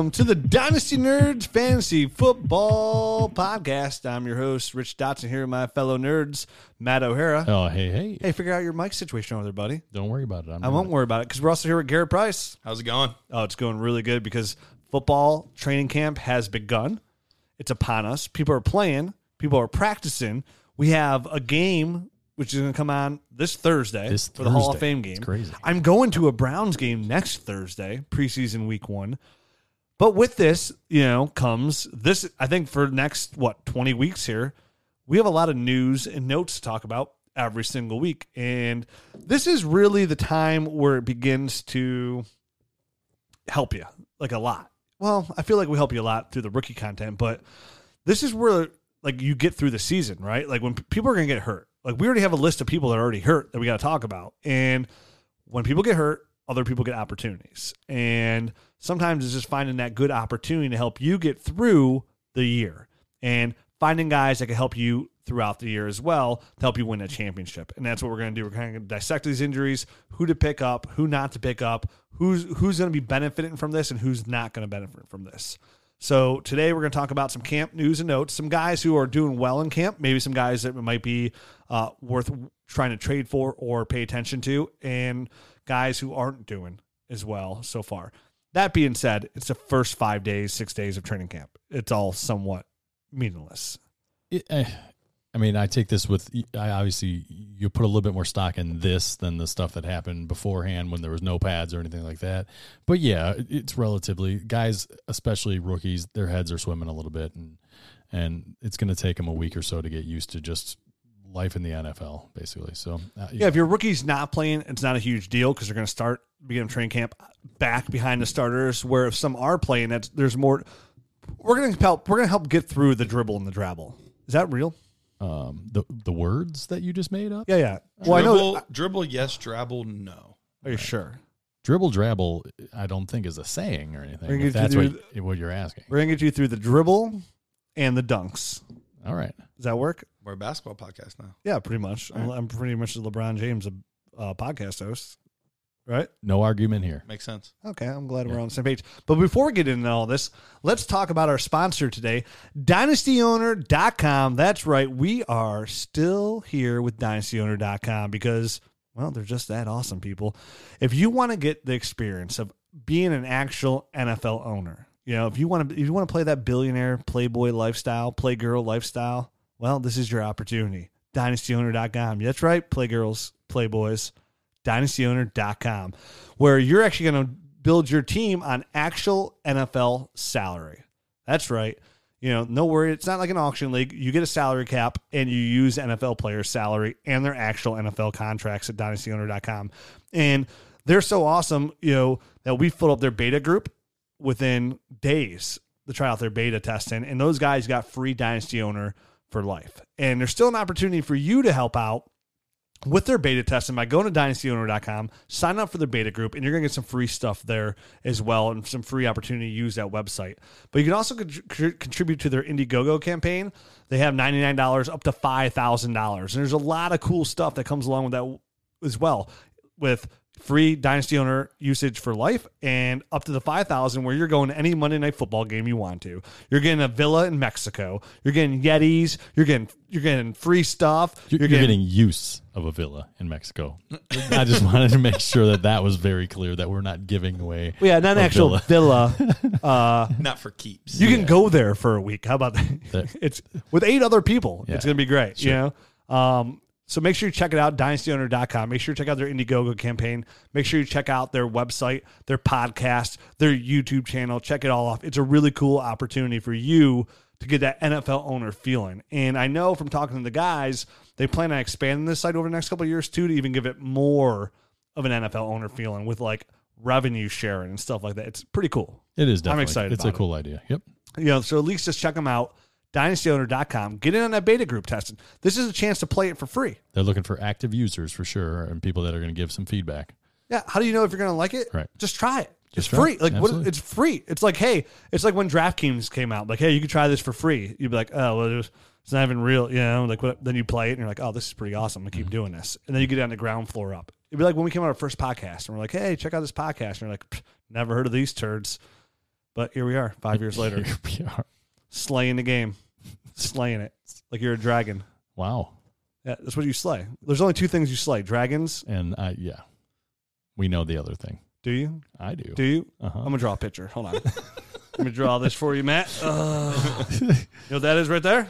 welcome to the Dynasty Nerds Fantasy Football Podcast. I'm your host, Rich Dotson, here with my fellow nerds, Matt O'Hara. Oh, hey, hey. Hey, figure out your mic situation over there, buddy. Don't worry about it. I'm I won't worry about it because we're also here with Garrett Price. How's it going? Oh, it's going really good because football training camp has begun. It's upon us. People are playing, people are practicing. We have a game which is going to come on this Thursday This for the Hall of Fame game. It's crazy. I'm going to a Browns game next Thursday, preseason week one. But with this, you know, comes this. I think for next what 20 weeks here, we have a lot of news and notes to talk about every single week, and this is really the time where it begins to help you like a lot. Well, I feel like we help you a lot through the rookie content, but this is where like you get through the season, right? Like when people are going to get hurt. Like we already have a list of people that are already hurt that we got to talk about. And when people get hurt, other people get opportunities. And sometimes it's just finding that good opportunity to help you get through the year and finding guys that can help you throughout the year as well to help you win a championship. And that's what we're going to do. We're kind of dissect these injuries, who to pick up, who not to pick up, who's who's going to be benefiting from this and who's not going to benefit from this. So today we're going to talk about some camp news and notes, some guys who are doing well in camp, maybe some guys that might be uh, worth trying to trade for or pay attention to, and guys who aren't doing as well so far. That being said, it's the first five days, six days of training camp. It's all somewhat meaningless. It, eh, I mean, I take this with, I obviously, you put a little bit more stock in this than the stuff that happened beforehand when there was no pads or anything like that. But yeah, it's relatively, guys, especially rookies, their heads are swimming a little bit. And, and it's going to take them a week or so to get used to just life in the NFL, basically. So, uh, Yeah, if your rookie's not playing, it's not a huge deal because they're going to start beginning of training camp back behind the starters. Where if some are playing, that's there's more. We're going to help. We're going to help get through the dribble and the drabble. Is that real? um, the, the words that you just made up, Yeah, yeah. Well, I dribble, know. dribble, yes. Drabble, no. Are you sure? dribble drabble, I don't think is a saying or anything. If that's to what, what you're asking. We're going to get you through the dribble and the dunks. All right. Does that work? We're a basketball podcast now. Yeah, pretty much. I'm, I'm pretty much the LeBron James of uh, podcast host, right? No argument here. Makes sense. Okay, I'm glad we're on the same page. But before we get into all this, let's talk about our sponsor today, dynastyowner.com. That's right, we are still here with dynastyowner.com because, well, they're just that awesome, people. If you want to get the experience of being an actual NFL owner, you know, if you want to if you want to play that billionaire playboy lifestyle, playgirl lifestyle, well, this is your opportunity. dynastyowner.com. That's right, playgirls, playboys dynastyowner.com, where you're actually going to build your team on actual NFL salary. That's right. You know, no worry. It's not like an auction league. You get a salary cap and you use NFL players' salary and their actual NFL contracts at dynastyowner.com. And they're so awesome, you know, that we filled up their beta group within days to try out their beta testing. And those guys got free Dynasty Owner for life. And there's still an opportunity for you to help out with their beta testing by going to dynastyowner.com, sign up for their beta group, and you're going to get some free stuff there as well and some free opportunity to use that website. But you can also con- contribute to their Indiegogo campaign. They have $99 up to $5,000. And there's a lot of cool stuff that comes along with that as well with free dynasty owner usage for life and up to the 5000 where you're going to any monday night football game you want to you're getting a villa in mexico you're getting yetis you're getting you're getting free stuff You're, you're getting, use of a villa in Mexico. I just wanted to make sure that that was very clear that we're not giving away. Well, yeah, not an actual villa. uh, Not for keeps. you can go there for a week. How about that? That- it's with eight other people. Yeah. It's going to be great. You know. Um, so make sure you check it out, dynastyowner.com. Make sure you check out their Indiegogo campaign. Make sure you check out their website, their podcast, their YouTube channel. Check it all off. It's a really cool opportunity for you to get that NFL owner feeling. And I know from talking to the guys, they plan on expanding this site over the next couple of years too to even give it more of an NFL owner feeling with like revenue sharing and stuff like that. It's pretty cool. It is definitely. I'm excited It's a it. cool idea. Yep. You know, so at least just check them out. dynastyowner.com. Get in on that beta group testing. This is a chance to play it for free. They're looking for active users for sure and people that are going to give some feedback. Yeah. How do you know if you're going to like it? Right. Just try it. Just it's try free. it. Like what? It's free. It's like hey, it's like when DraftKings came out. Like hey, you could try this for free. You'd be like, oh well, it's it's not even real. You know, like what? Then you play it and you're like, oh, this is pretty awesome. I'm gonna keep Mm-hmm. doing this. And then you get on the ground floor up. It'd be like when we came on our first podcast and we're like, hey, check out this podcast. And you're like, never heard of these turds. But here we are, five years later, Here we are. slaying the game, slaying it like you're a dragon. Wow. Yeah, that's what you slay. There's only two things you slay: dragons. And I, yeah, we know the other thing. Do you? I do. Do you? Uh-huh. I'm gonna draw a picture. Hold on. Let me draw this for you, Matt. Uh, you know what that is right there?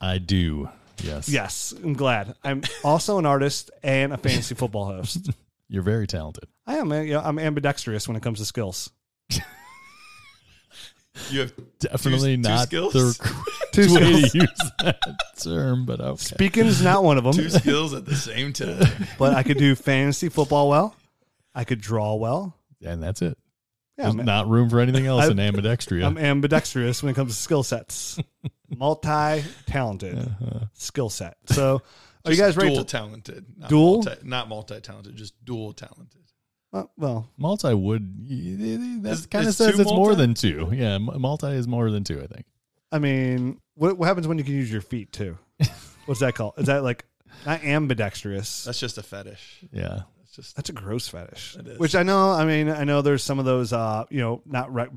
I do. Yes. Yes, I'm glad. I'm also an artist and a fantasy football host. You're very talented. I am. You know, I'm ambidextrous when it comes to skills. You have Definitely two not skills? the Two way skills. to use that term, but okay. Speaking's not one of them, two skills at the same time. but I could do fantasy football well. I could draw well. And that's it. Yeah, There's I'm, not room for anything else I- in ambidextria. I'm ambidextrous when it comes to skill sets. Multi-talented Uh-huh. skill set. So, are you guys ready? Dual To, talented. Not Dual? Multi, not multi-talented, just dual talented. uh, well, multi would that kind of says it's more than two. Yeah, multi is more than two. I think. I mean, what, what happens when you can use your feet too? What's that called? Is that like not ambidextrous? That's just a fetish. Yeah, That's just That's a gross fetish. Which I know. I mean, I know there's some of those. Uh, you know, not Re-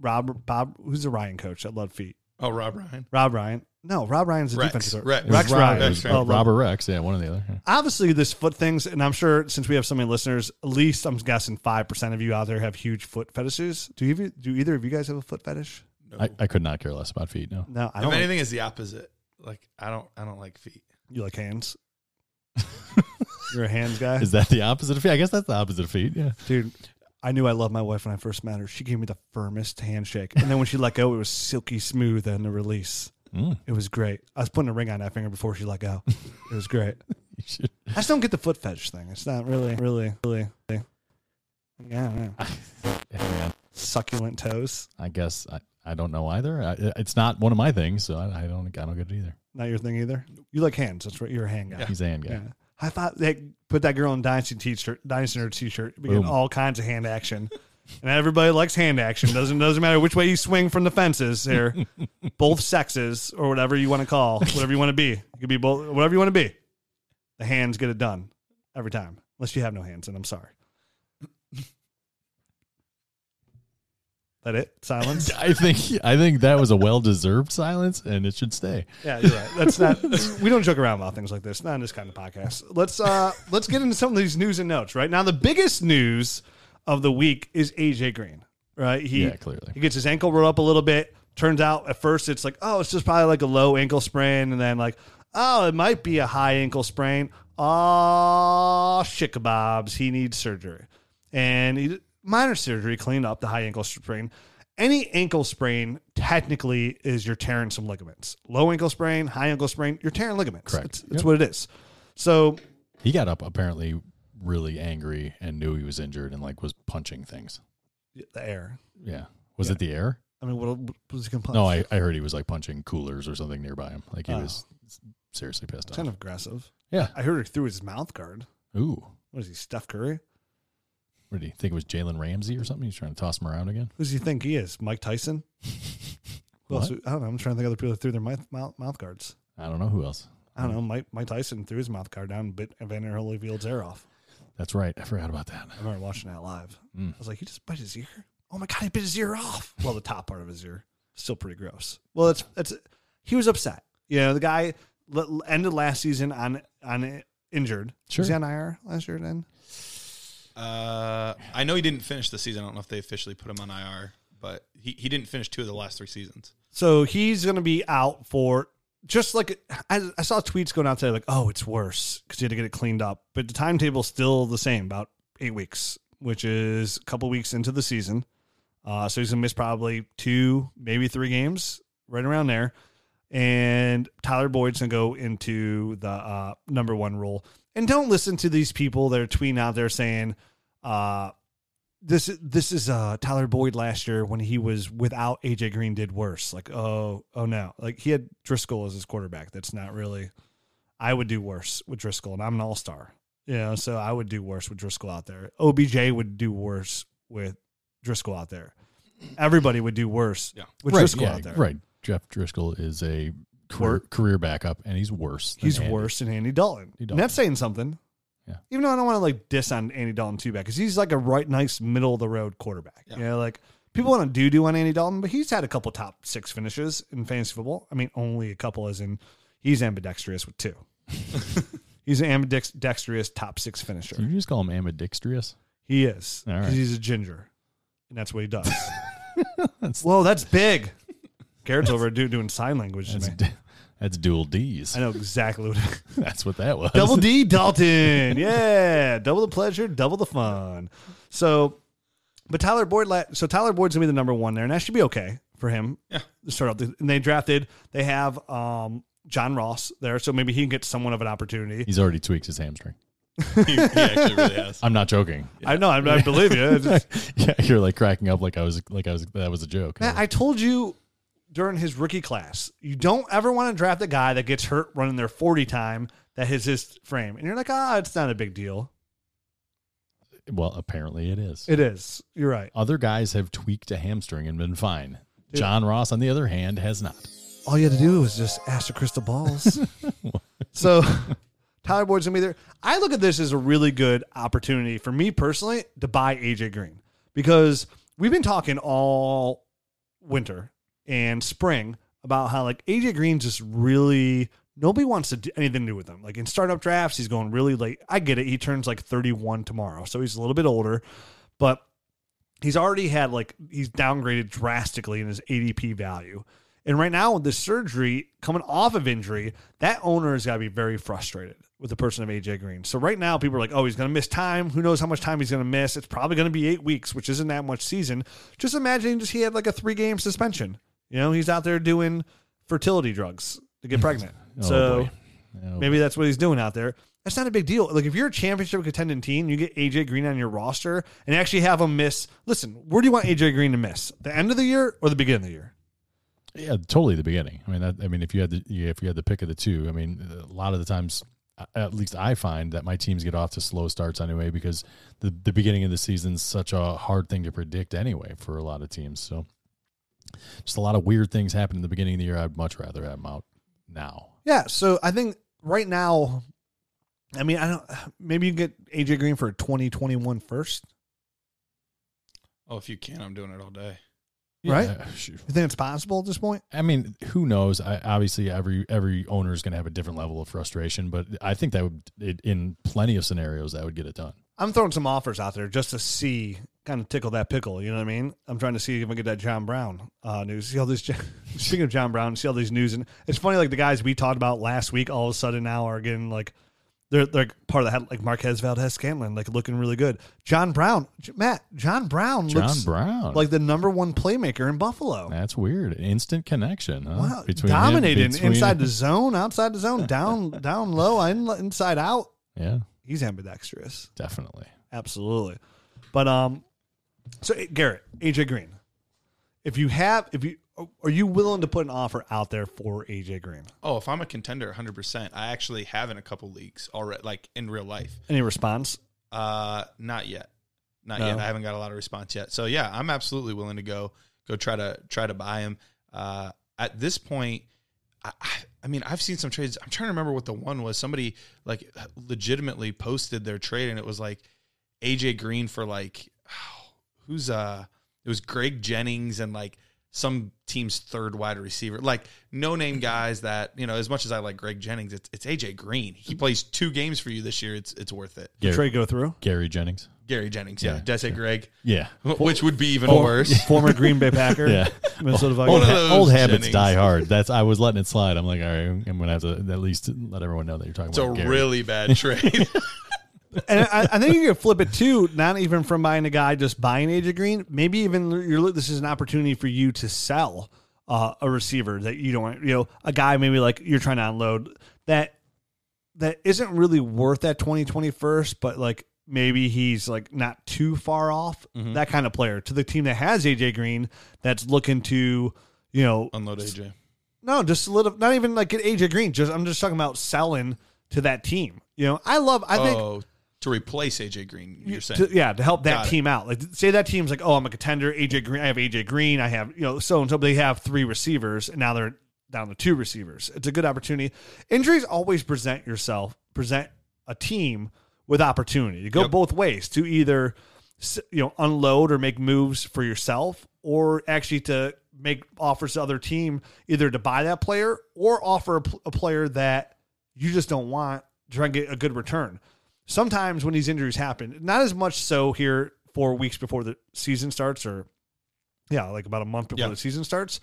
Rob Bob. Who's the Ryan coach that loved feet? Oh Rob Ryan. Rob Ryan. No, Rob Ryan's the Rex. defensive coach. Rex. It Rex Rob- Ryan. it Rex Ryan. Oh, Robert Rex. Yeah, one or the other. Yeah. Obviously, this foot things, and I'm sure since we have so many listeners, at least I'm guessing five percent of you out there have huge foot fetishes. Do you? Do either of you guys have a foot fetish? No. I, I could not care less about feet. No. No, I if don't. Like, anything is the opposite. Like I don't I don't like feet. you like hands? You're a hands guy, Is that the opposite of feet? I guess that's the opposite of feet. Yeah. dude. I knew I loved my wife when I first met her. She gave me the firmest handshake, and then when she let go, it was silky smooth and the release. Mm, It was great. I was putting a ring on that finger before she let go. It was great. I just don't get the foot fetish thing. It's not really, really, really. Yeah, yeah. Yeah, man. succulent toes. I guess I, I don't know either. I, it's not one of my things, so I, I don't I don't get it either. Not your thing either. You like hands. That's right. You're a hand guy. He's a hand guy. Yeah. I thought they put that girl in Dynasty t-shirt, Dynasty Nerd t-shirt. We get Boom. all kinds of hand action, and everybody likes hand action. Doesn't doesn't matter which way you swing from the fences here. both sexes or whatever you want to call, whatever you want to be. You could be both, whatever you want to be. The hands get it done every time, unless you have no hands, and I'm sorry. That it? Silence. I think I think that was a well deserved silence, and it should stay. Yeah, you're right. That's not. we don't joke around about things like this. Not in this kind of podcast. Let's uh let's get into some of these news and notes. Right now, the biggest news of the week is AJ Green. Right? He Yeah, clearly. he gets his ankle rolled up a little bit. Turns out at first it's like, oh, it's just probably like a low ankle sprain, and then like, oh, it might be a high ankle sprain. Oh, shit kebabs. He needs surgery, and he minor surgery cleaned up the high ankle sprain. Any ankle sprain technically is you're tearing some ligaments. Low ankle sprain, high ankle sprain, you're tearing ligaments. Correct. That's, that's Yep. what it is. So He got up apparently really angry and knew he was injured and like was punching things. the air. Yeah. Was Yeah. it the air? I mean, what, what was he complaining? No, I, I heard he was like punching coolers or something nearby him. Like he Oh. was seriously pissed off. kind of aggressive. Yeah. I heard he threw his mouth guard. Ooh. What is he, Steph Curry? What did he think it was Jalen Ramsey or something? He's trying to toss him around again. Who does he think he is? Mike Tyson? Who else? I don't know. I'm trying to think of other people that threw their mouth, mouth, mouth guards. I don't know who else. I don't know. Mike Mike Tyson threw his mouth guard down and bit Evander Holyfield's ear off. That's right. I forgot about that. I remember watching that live. Mm. I was like, he just bit his ear? Oh my god, he bit his ear off. Well, the top part of his ear. Still pretty gross. Well, it's it's he was upset. You know, the guy ended last season on on injured. Sure. Was he on IR last year then? Uh, I know he didn't finish the season. I don't know if they officially put him on IR, but he, he didn't finish two of the last three seasons. So he's going to be out for just like I, I saw tweets going out today like, oh, it's worse because he had to get it cleaned up. But the timetable's still the same, about eight weeks, which is a couple weeks into the season. Uh, so he's going to miss probably two, maybe three games, right around there. And Tyler Boyd's going to go into the uh, number one role. And don't listen to these people that are tweeting out there saying, uh, this this is uh Tyler Boyd last year when he was without AJ Green did worse. Like oh oh no, like he had Driskel as his quarterback. That's not really. I would do worse with Driskel, and I'm an all star. You know, so I would do worse with Driskel out there. OBJ would do worse with Driskel out there. Everybody would do worse Yeah. with right, Driskel yeah, out there. right. Jeff Driskel is a career, career backup, and he's worse. than He's Andy. worse than Andy Dalton. Andy And that's saying something. Yeah. Even though I don't want to like diss on Andy Dalton too bad because he's like a right nice middle of the road quarterback. Yeah. You know, like people want to do do on Andy Dalton, but he's had a couple top six finishes in fantasy football. I mean, only a couple as in he's ambidextrous with two. he's an ambidextrous top six finisher. You just call him ambidextrous? He is All because right. he's a ginger, and that's what he does. That's, Whoa, that's big. Garrett's over do, doing sign language to that's, me. d- that's dual D's. I know exactly what. That's what that was. double D Dalton, yeah, double the pleasure, double the fun. So, but Tyler Boyd, la- so Tyler Boyd's gonna be the number one there, and that should be okay for him. Yeah. to start out. And they drafted. They have um, John Ross there, so maybe he can get somewhat of an opportunity. He's already tweaked his hamstring. he, he actually really has. I'm not joking. I know, I, I believe you. Just- yeah, you're like cracking up like I was like I was that was a joke. Matt, I told you during his rookie class, you don't ever want to draft a guy that gets hurt running their 40 time that hits his frame. And you're like, ah, it's not a big deal. well, apparently it is. It is. You're right. Other guys have tweaked a hamstring and been fine. John Ross, on the other hand, has not. All you had to do was just ask the crystal balls. so Tyler Boyd's gonna be there. I look at this as a really good opportunity for me personally to buy AJ Green because we've been talking all winter and spring about how like AJ Green's just really nobody wants to do anything to do with him. Like in startup drafts, he's going really late. I get it. He turns like 31 tomorrow, so he's a little bit older, but he's already had like he's downgraded drastically in his ADP value. And right now with this surgery coming off of injury, that owner has got to be very frustrated with the person of AJ Green. So right now people are like, "Oh, he's going to miss time. Who knows how much time he's going to miss? It's probably going to be 8 weeks, which isn't that much season." Just imagine just he had like a 3-game suspension. You know, he's out there doing fertility drugs to get pregnant. Oh, so. Oh, Maybe that's what he's doing out there. That's not a big deal. Like if you're a championship contending team, you get AJ Green on your roster and actually have him miss. Listen, where do you want AJ Green to miss? The end of the year or the beginning of the year? Yeah, totally the beginning. I mean, that, I mean, if you had the yeah, if you had the pick of the two, I mean, a lot of the times, at least I find that my teams get off to slow starts anyway because the the beginning of the season's such a hard thing to predict anyway for a lot of teams. So, just a lot of weird things happen in the beginning of the year. I'd much rather have them out now. Yeah. So I think right now, I mean, I don't. Maybe you can get AJ Green for 2021 first. Oh, if you can, I'm doing it all day. Right? Yeah, shoot. You think it's possible at this point? I mean, who knows? I, obviously, every every owner is going to have a different level of frustration, but I think that would, it, in plenty of scenarios, that would get it done. I'm throwing some offers out there just to see, kind of tickle that pickle. You know what I mean? I'm trying to see if I get that John Brown uh, news. See all this. Speaking of John Brown, see all these news, and it's funny. Like the guys we talked about last week, all of a sudden now are getting like they're they're part of that. like Marquez Valdes-Scantling, like looking really good. John Brown, J- Matt, John Brown John looks Brown, like the number one playmaker in Buffalo. that's weird. Instant connection, huh? Wow, him- dominating between- inside the zone, outside the zone, down down low, in, inside out. yeah, He's ambidextrous. definitely. Absolutely. But um so eh, Garrett, AJ Green. If you have if you are you willing to put an offer out there for AJ Green? Oh, if I'm a contender, 100%. I actually have in a couple leagues already, like in real life. Any response? Uh, not yet, not No. yet. I haven't got a lot of response yet. So yeah, I'm absolutely willing to go go try to try to buy him. Uh, at this point, I, I, I mean, I've seen some trades. I'm trying to remember what the one was. Somebody like legitimately posted their trade, and it was like AJ Green for like who's uh, it was Greg Jennings and like some team's third wide receiver, like no name guys that you know. As much as I like Greg Jennings, it's it's AJ Green. He plays two games for you this year. It's it's worth it. Gary, Trade go through? Gary Jennings. Gary Jennings, yeah. Yeah, Did I say Greg? Yeah, Which would be even For- worse. Former Green Bay Packer. yeah. Minnesota Old, Vikings. of those old habits Jennings. die hard. That's I was letting it slide. I'm like, all right, I'm gonna have to at least let everyone know that you're talking It's a. Gary. really bad trade. And I, I think you can flip it too. Not even from buying a guy, just buying AJ Green. Maybe even you're, this is an opportunity for you to sell uh, a receiver that you don't, want- you know, a guy maybe like you're trying to unload that that isn't really worth that 2020 first, but like maybe he's like not too far off. That kind of player to the team that has AJ Green that's looking to, you know, Unload AJ. no, just a little, not even like get AJ Green. Just I'm just talking about selling to that team. You know, I love. I think oh, to replace AJ Green. You're saying, to, yeah, to help that Got it. team out. Like say that team's like, oh, I'm a contender. AJ Green, I have AJ Green. I have you know so and so. They have three receivers, and now they're down to two receivers. It's a good opportunity. Injuries always present yourself, present a team with opportunity to go Yep. both ways to either you know unload or make moves for yourself, or actually to make offers to other team either to buy that player or offer a, pl- a player that you just don't want to try and get a good return sometimes when these injuries happen, not as much so here four weeks before the season starts, or yeah, like about a month before Yeah. the season starts,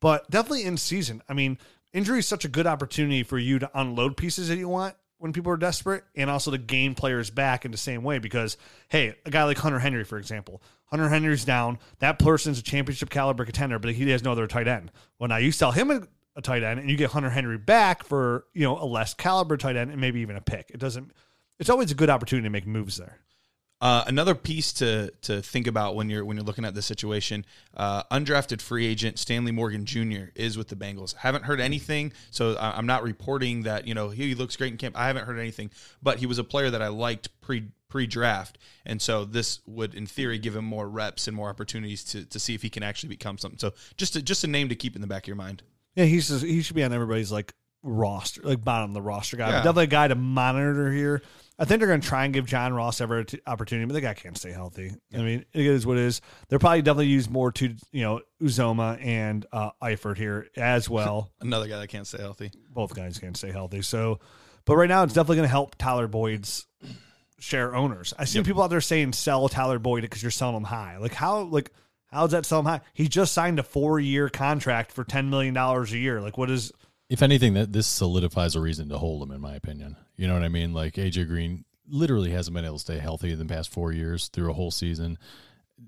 but definitely in season. I mean, injury is such a good opportunity for you to unload pieces that you want when people are desperate, and also to gain players back in the same way. Because hey, a guy like Hunter Henry, for example, Hunter Henry's down. That person's a championship caliber contender, but he has no other tight end. Well, now you sell him a, a tight end, and you get Hunter Henry back for you know a less caliber tight end, and maybe even a pick. It doesn't. It's always a good opportunity to make moves there. Uh, another piece to to think about when you're when you're looking at this situation, uh, undrafted free agent Stanley Morgan Jr. is with the Bengals. Haven't heard anything, so I- I'm not reporting that you know he looks great in camp. I haven't heard anything, but he was a player that I liked pre pre draft, and so this would in theory give him more reps and more opportunities to to see if he can actually become something. So just a, just a name to keep in the back of your mind. Yeah, he's just, he should be on everybody's like roster, like bottom of the roster guy. Yeah. Definitely a guy to monitor here. I think they're going to try and give John Ross every t- opportunity, but the guy can't stay healthy. I mean, it is what it is. They're probably definitely use more to you know Uzomah and uh, Eifert here as well. Another guy that can't stay healthy. Both guys can't stay healthy. So, but right now it's definitely going to help Tyler Boyd's share owners. I see people out there saying sell Tyler Boyd because you're selling him high. Like how like how's that sell him high? He just signed a four year contract for ten million dollars a year. Like what is If anything, that this solidifies a reason to hold him, in my opinion. You know what I mean? Like AJ Green literally hasn't been able to stay healthy in the past four years through a whole season.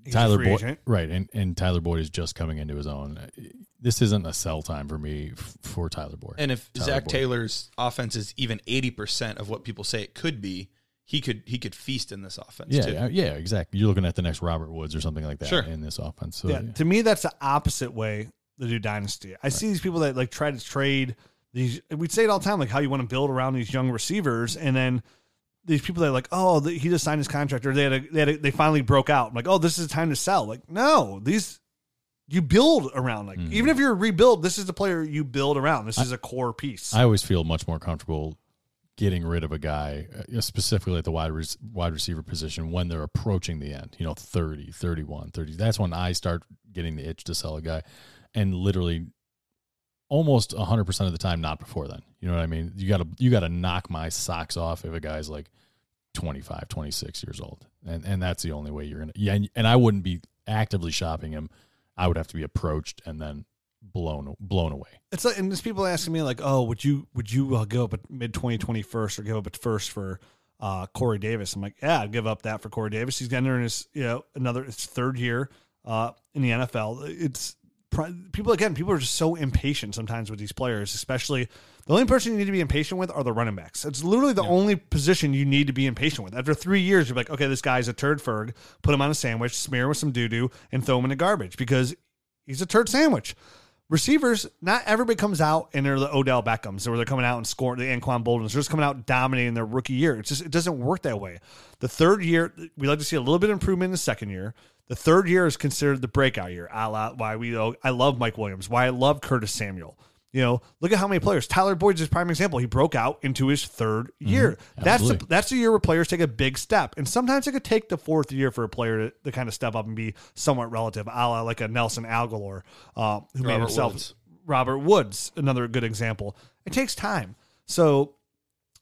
He's Tyler Boyd, agent. right? And and Tyler Boyd is just coming into his own. This isn't a sell time for me f- for Tyler Boyd. And if Tyler Zach Boyd. Taylor's offense is even eighty percent of what people say it could be, he could he could feast in this offense yeah, too. yeah, yeah, exactly. You're looking at the next Robert Woods or something like that Sure. in this offense. So yeah, to me that's the opposite way to do dynasty. I see these people that like try to trade these. We'd say it all the time, like how you want to build around these young receivers, and then these people that are like, oh, the, he just signed his contract, or they had a, they had a, they finally broke out. I'm like, oh, this is the time to sell. Like, no, these you build around. Like, Mhm. even if you're a rebuild, this is the player you build around. This is a core piece. I always feel much more comfortable getting rid of a guy, uh, specifically at the wide re- wide receiver position when they're approaching the end, you know, 30, 31, 30. That's when I start getting the itch to sell a guy. And literally almost 100% of the time not before then. You know what I mean? You got to you got to knock my socks off if a guy's like 25, 26 years old. And and that's the only way you're to Yeah, and, and I wouldn't be actively shopping him. I would have to be approached and then blown blown away. it's like, and there's people asking me like, oh, would you would you uh, give up at mid 2020 first or give up at first for uh, Corey Davis? I'm like, yeah, I'd give up that for Corey Davis. He's entering his you know another his third year uh, in the NFL. It's people again. People are just so impatient sometimes with these players, especially the only person you need to be impatient with are the running backs. It's literally the only position you need to be impatient with. After three years, you're like, okay, this guy's a turd ferg. Put him on a sandwich, smear him with some doo doo, and throw him in the garbage because he's a turd sandwich receivers, not everybody comes out and they're the Odell Beckhams, where they're coming out and scoring the Anquan Boldins. They're just coming out dominating their rookie year. It's just it doesn't work that way. The third year, we like to see a little bit of improvement in the second year. The third year is considered the breakout year. A la why we I love Mike Williams, why I love Curtis Samuel. You know, look at how many players. Tyler Boyd's his prime example. He broke out into his third year. That's the, that's the year where players take a big step, and sometimes it could take the fourth year for a player to, to kind of step up and be somewhat relative, a la like a Nelson Agholor, uh, who made himself Woods. Robert Woods, another good example. It takes time. So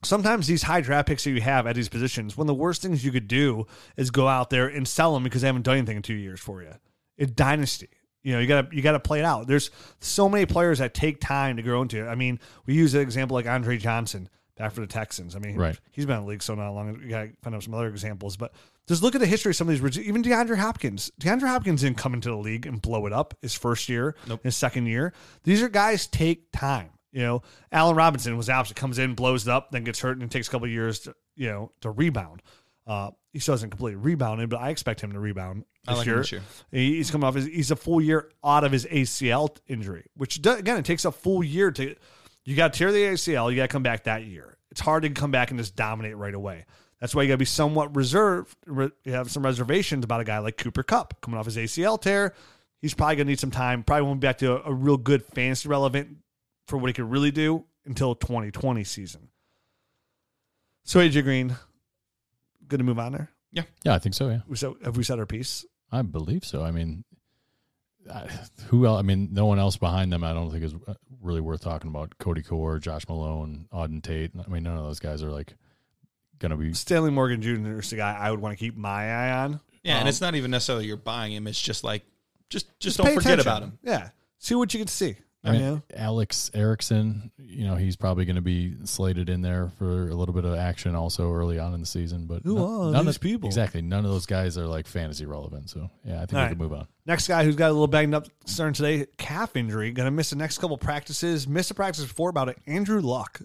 sometimes these high draft picks that you have at these positions, one of the worst things you could do is go out there and sell them because they haven't done anything in two years for you. It's dynasty. You know, you gotta you gotta play it out. There's so many players that take time to grow into it. I mean, we use an example like Andre Johnson back for the Texans. I mean, Right. he's been in the league so not long. You gotta find out some other examples, but just look at the history of some of these. Even DeAndre Hopkins. DeAndre Hopkins didn't come into the league and blow it up his first year, Nope. his second year. These are guys take time. You know, Allen Robinson was opposite. Comes in, blows it up, then gets hurt, and it takes a couple of years to you know to rebound. Uh, he still hasn't completely rebounded, but I expect him to rebound this like year. this year. He's coming off his he's a full year out of his ACL injury, which do, again it takes a full year to you got to tear the ACL, you got to come back that year. It's hard to come back and just dominate right away. That's why you got to be somewhat reserved. Re- you have some reservations about a guy like Cooper Kupp coming off his ACL tear. He's probably going to need some time. Probably won't be back to a, a real good fantasy relevant for what he could really do until 2020 season. So AJ Green, going to move on there. Yeah, yeah, I think so. Yeah, We said, have we said our piece? I believe so. I mean, I, who else? I mean, no one else behind them. I don't think is uh, really worth talking about. Cody Core, Josh Malone, Auden Tate. I mean, none of those guys are like going to be. Stanley Morgan Jr. is the guy I would want to keep my eye on. Yeah, Um, and it's not even necessarily you're buying him. It's just like just just, pay don't forget attention. about him. Yeah, see what you can see. I mean, you? Alex Erickson, you know, he's probably going to be slated in there for a little bit of action also early on in the season. But Who no- are none these of, people? Exactly. None of those guys are like fantasy relevant. So, yeah, I think All we right. can move on. Next guy who's got a little banged up starting today, calf injury, going to miss the next couple practices. Missed a practice before about it. Andrew Luck.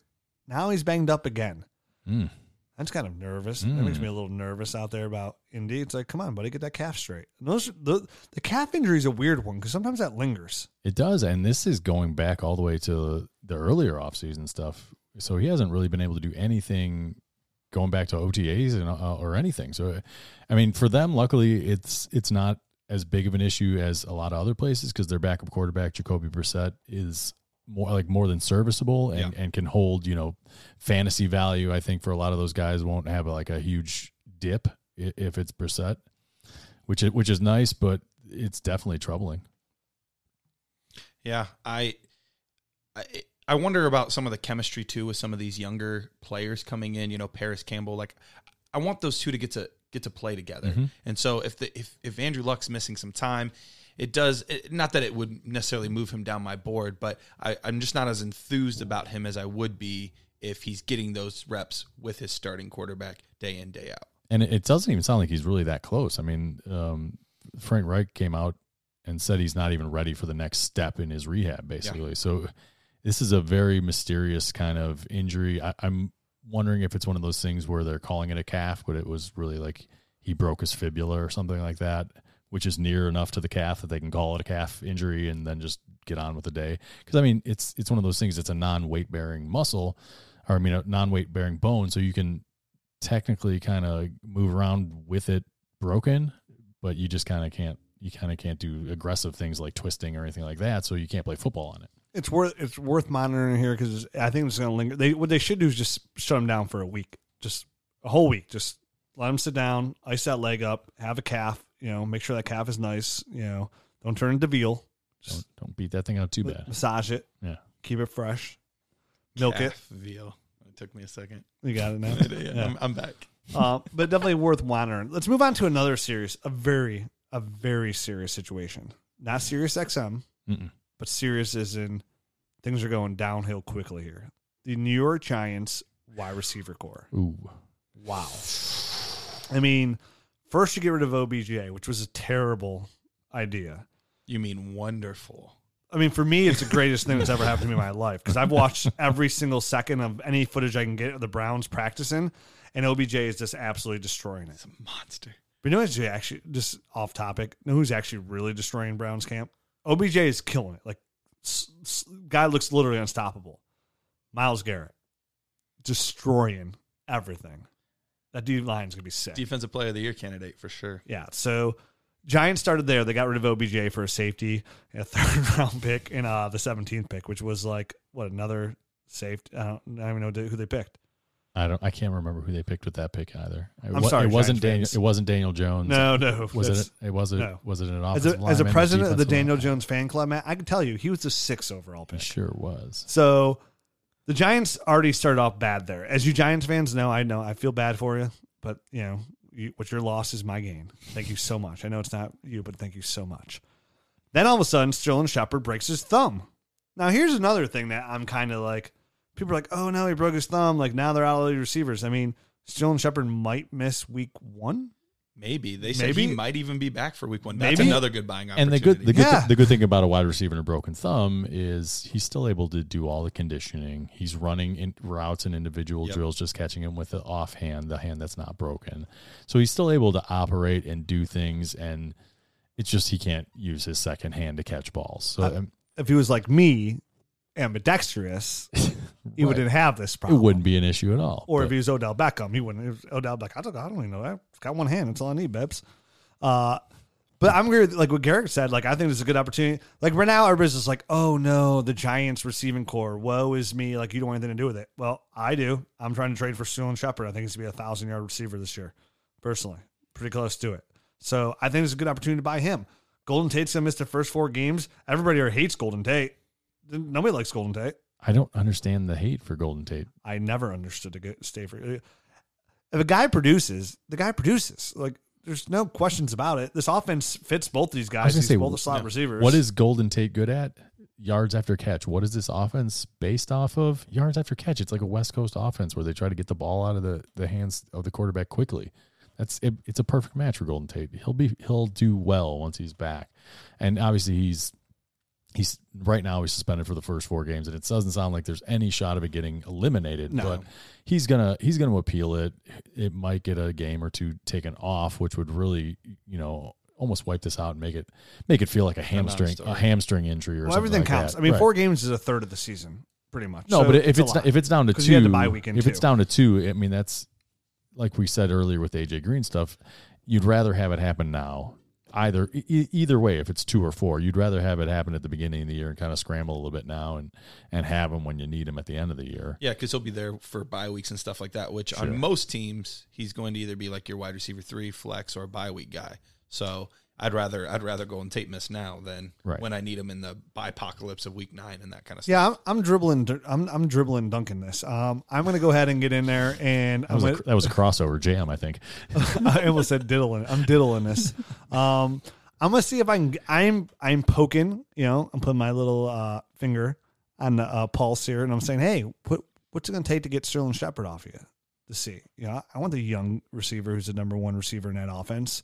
Now he's banged up again. Mm. That's kind of nervous. That Mm. makes me a little nervous out there about Indy. It's like, come on, buddy, get that calf straight. And those the the calf injury is a weird one because sometimes that lingers. It does. And this is going back all the way to the earlier offseason stuff. So he hasn't really been able to do anything going back to OTAs and, uh, or anything. So, I mean, for them, luckily, it's it's not as big of an issue as a lot of other places because their backup quarterback, Jacoby Brissett, is more like more than serviceable and, and can hold, you know, fantasy value. I think for a lot of those guys won't have like a huge dip if it's Brissett, which is, which is nice, but it's definitely troubling. Yeah, I, I I wonder about some of the chemistry too with some of these younger players coming in. You know, Parris Campbell. Like, I want those two to get to get to play together. Mhm. And so if the if if Andrew Luck's missing some time, it does it, not that it would necessarily move him down my board, but I, I'm just not as enthused about him as I would be if he's getting those reps with his starting quarterback day in day out. and it, doesn't even sound like he's really that close. I mean, um, Frank Reich came out and said he's not even ready for the next step in his rehab, basically. So this is a very mysterious kind of injury. I, I'm wondering if it's one of those things where they're calling it a calf, but it was really like he broke his fibula or something like that, which is near enough to the calf that they can call it a calf injury and then just get on with the day. Because I mean, it's it's one of those things. It's a non weight bearing muscle, or I mean, a non weight bearing bone, so you can technically kind of move around with it broken, but you just kind of can't. You kind of can't do aggressive things like twisting or anything like that, so you can't play football on it. It's worth it's worth monitoring here because I think it's going to linger. They what they should do is just shut him down for a week, just a whole week. Just let him sit down, ice that leg up, have a calf. You know, make sure that calf is nice. You know, don't turn into veal. Don't don't beat that thing out too bad. massage it. Yeah. keep it fresh. Milk it. Veal. It took me a second. You got it now. yeah, Yeah. I'm, I'm back. uh, but definitely worth monitoring. Let's move on to another series, a very, a very serious situation. Not Sirius XM, Mm-mm. but serious as in things are going downhill quickly here. The New York Giants wide receiver core. Ooh, Wow. I mean, first you get rid of OBJ, which was a terrible idea. You mean wonderful? I mean, for me, it's the greatest thing that's ever happened to me in my life because I've watched every single second of any footage I can get of the Browns practicing, and OBJ is just absolutely destroying it. It's a monster. But you know who's actually just off topic? You know who's actually really destroying Browns camp? OBJ is killing it. Like, s- s- guy looks literally unstoppable. Myles Garrett destroying everything. That D line's gonna be sick. Defensive player of the year candidate for sure. Yeah. So Giants started there. They got rid of OBJ for a safety, and a third round pick, and uh, the 17th pick, which was like what another safety. I don't, I don't even know who they picked. I don't. I can't remember who they picked with that pick either. It, I'm sorry, it wasn't Giants Daniel. fans. It wasn't Daniel Jones. No, no. Was that's- it? It was it. no. Was it an As offensive a, as a president of the Daniel lineman? Jones fan club, Matt, I can tell you he was the sixth overall He pick. sure was. So the Giants already started off bad there. As you Giants fans know, I know I feel bad for you, but you know you, what your loss is my gain. Thank you so much. I know it's not you, but thank you so much. Then all of a sudden, Sterling Shepard breaks his thumb. Now here's another thing that I'm kind of like. People are like, "Oh no, he broke his thumb." Like now they're out of the receivers. I mean, Sterling Shepard might miss week one. Maybe they said he might even be back for week one. That's Maybe- another good buying And opportunity. the good, the good, Yeah. the good thing about a wide receiver and a broken thumb is he's still able to do all the conditioning. He's running in routes and individual Yep. drills, just catching him with the offhand, the hand that's not broken. So he's still able to operate and do things, and it's just he can't use his second hand to catch balls. So um, If he was like me, ambidextrous, he Right. wouldn't have this problem. It wouldn't be an issue at all. Or but- if he was Odell Beckham, he wouldn't. Odell Beckham, I don't, I don't even know. I've got one hand. That's all I need, Bibbs. Uh, but I'm with like what Garrett said. Like I think this is a good opportunity. Like right now, everybody's just like, "Oh no, the Giants receiving core. Woe is me." Like you don't want anything to do with it. Well, I do. I'm trying to trade for Sterling Shepard. I think he's gonna be a thousand yard receiver this year. Personally, pretty close to it. So I think it's a good opportunity to buy him. Golden Tate's gonna miss the first four games. Everybody here hates Golden Tate. Nobody likes Golden Tate. I don't understand the hate for Golden Tate. I never understood to get stay for. Uh, if a guy produces, the guy produces. Like there's no questions about it. This offense fits both these guys. These say, both the slot receivers. What is Golden Tate good at? Yards after catch. What is this offense based off of? Yards after catch. It's like a West Coast offense where they try to get the ball out of the, the hands of the quarterback quickly. That's it, it's a perfect match for Golden Tate. He'll be he'll do well once he's back, and obviously he's he's right now he's suspended for the first four games, and it doesn't sound like there's any shot of it getting eliminated. No. But he's gonna he's gonna appeal it. It might get a game or two taken off, which would really you know almost wipe this out and make it make it feel like a hamstring a hamstring injury or Well, something everything like counts. that. I mean, Right. four games is a third of the season, pretty much. No, So but if it's lot. if it's down to two, you had bye week in if it's down to two, I mean that's like we said earlier with AJ Green stuff. You'd rather have it happen now. Either e- either way, if it's two or four, you'd rather have it happen at the beginning of the year and kind of scramble a little bit now and and have him when you need him at the end of the year. Yeah, because he'll be there for bye weeks and stuff like that. Which Sure. on most teams, he's going to either be like your wide receiver three, flex, or a bye week guy. So I'd rather I'd rather go and tape miss now than Right. when I need him in the apocalypse of week nine and that kind of stuff. yeah, I'm, I'm dribbling. I'm I'm dribbling, dunking this. Um, I'm gonna go ahead and get in there, and That I'm was, gonna, a, that was a crossover jam, I think. I almost said diddling. I'm diddling this. Um, I'm gonna see if I can. I'm I'm poking. You know, I'm putting my little uh, finger on the uh, pulse here, and I'm saying, hey, what what's it gonna take to get Sterling Shepard off you? To see, you know, I want the young receiver who's the number one receiver in that offense.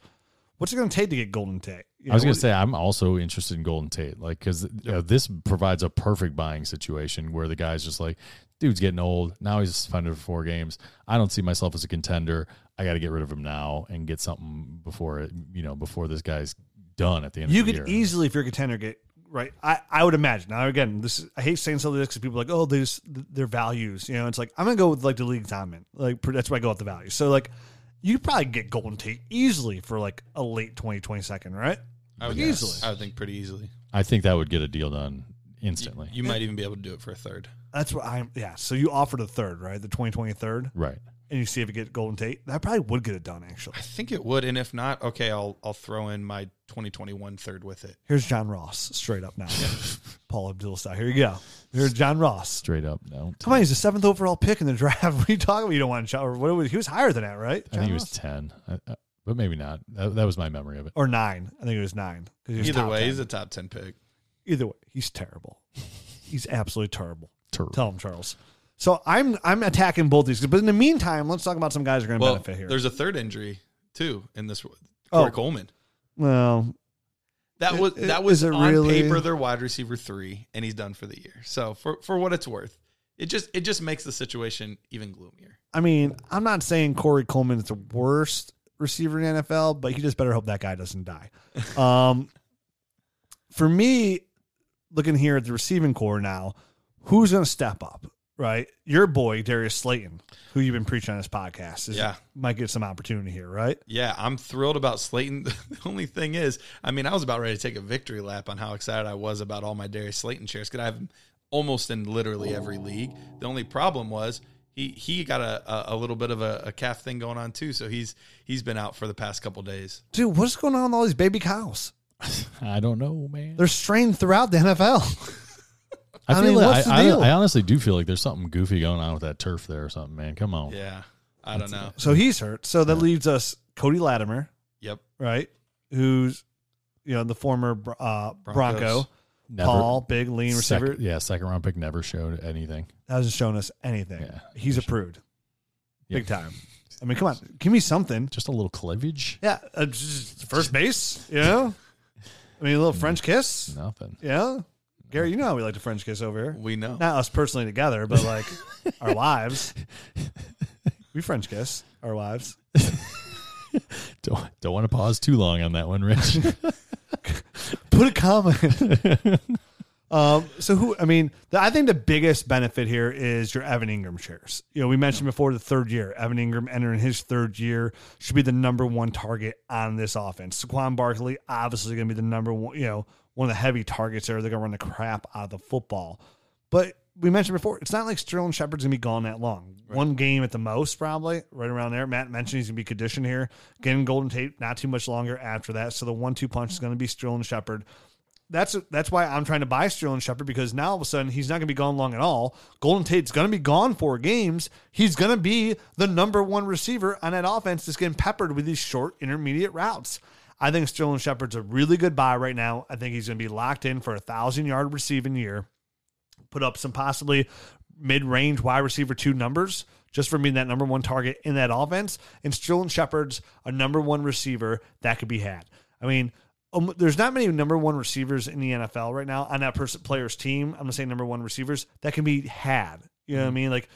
What's it gonna take to get Golden Tate? You I was going to say I'm also interested in Golden Tate, like because this provides a perfect buying situation where the guy's just like, dude's getting old. Now he's suspended for four games. I don't see myself as a contender. I got to get rid of him now and get something before it, you know, before this guy's done at the end you of the could year. easily, if you're a contender, get right. I, I would imagine. Now again, this is, I hate saying something like this because people are like, oh, there's their values. You know, it's like I'm gonna go with like the leagues I'm in. Like that's why I go with the values. So like, you could probably get Golden Tate easily for like a late 2020 second, right? I would Easily. I would think pretty easily. I think that would get a deal done instantly. you might even be able to do it for a third. That's what I'm. Yeah. So you offered a third, right? The 2020 third, right. And you see if you get Golden Tate. That probably would get it done. Actually, I think it would, and if not, okay, I'll I'll throw in my 2021 third with it. here's John Ross straight up now. Paula Abdul style. Here you go. Here's John Ross. Straight up, no. Come on, he's the seventh overall pick in the draft. What are you talking about? You don't want to shout. Or what was, he was higher than that, right? I think he was Ross? 10, I- I- but maybe not. That, that was my memory of it. or nine. I think it was nine. 'cause he was Either top way, 10. he's a top 10 pick. either way, he's terrible. he's absolutely terrible. Terrible. Tell him, Charles. So I'm I'm attacking both these, but in the meantime, let's talk about some guys who are going to Well, benefit here. there's a third injury too in this. Corey Oh. Coleman. Well, That was I- that was on really? paper their wide receiver three, and he's done for the year. So for for what it's worth, it just it just makes the situation even gloomier. I mean, I'm not saying Corey Coleman is the worst receiver in the NFL, but he just better hope that guy doesn't die. Um, for me, looking here at the receiving core now, who's going to step up? Right, your boy Darius Slayton, who you've been preaching on this podcast, is, Yeah. might get some opportunity here. Right, Yeah, I'm thrilled about Slayton. The only thing is, I mean, I was about ready to take a victory lap on how excited I was about all my Darius Slayton shares because I have him almost in literally every league. The only problem was he he got a, a, a little bit of a, a calf thing going on too, so he's he's been out for the past couple days. dude, what's going on with all these baby cows? I don't know, man. They're strained throughout the NFL. I, I feel mean, like, what's the I, I- deal? I honestly do feel like there's something goofy going on with that turf there or something, man. Come on. Yeah, I don't know. so he's hurt. So that leaves us Cody Latimer, Yep, right? Who's you know the former uh, Bronco. Broncos. Never, Tall, big, lean receiver. Second, yeah, second round pick never showed anything. hasn't shown us anything. Yeah. He's a prude, Yeah. big time. I mean, come on, give me something. Just a little cleavage. Yeah, uh, just first base. You know, I mean, a little French kiss. Nothing. Yeah, Gary, you know how we like to French kiss over here. we know. Not us personally together, but like our wives. We French kiss our wives. Don't don't want to pause too long on that one, Rich. Put a comment. Um, so who? I mean, the, I think the biggest benefit here is your Evan Engram shares. You know, we mentioned before the third year. Evan Engram entering his third year should be the number one target on this offense. Saquon Barkley obviously going to be the number one. You know, one of the heavy targets there. They're going to run the crap out of the football. But we mentioned before, it's not like Sterling Shepard's going to be gone that long. One game at the most, probably right around there. Matt mentioned he's going to be conditioned here. Getting Golden Tate not too much longer after that. So the one-two punch is going to be Sterling Shepard that's that's why I'm trying to buy Sterling Shepard because now all of a sudden he's not going to be gone long at all. Golden Tate's going to be gone four games. He's going to be the number one receiver on that offense that's getting peppered with these short intermediate routes. I think Sterling Shepard's a really good buy right now. I think he's going to be locked in for a thousand yard receiving year. Put up some possibly mid range wide receiver two numbers just for being that number one target in that offense. And Sterling Shepard's a number one receiver that could be had. I mean, um, there's not many number one receivers in the NFL right now on that person player's team. I'm gonna say number one receivers that can be had. You know what I mean? Like,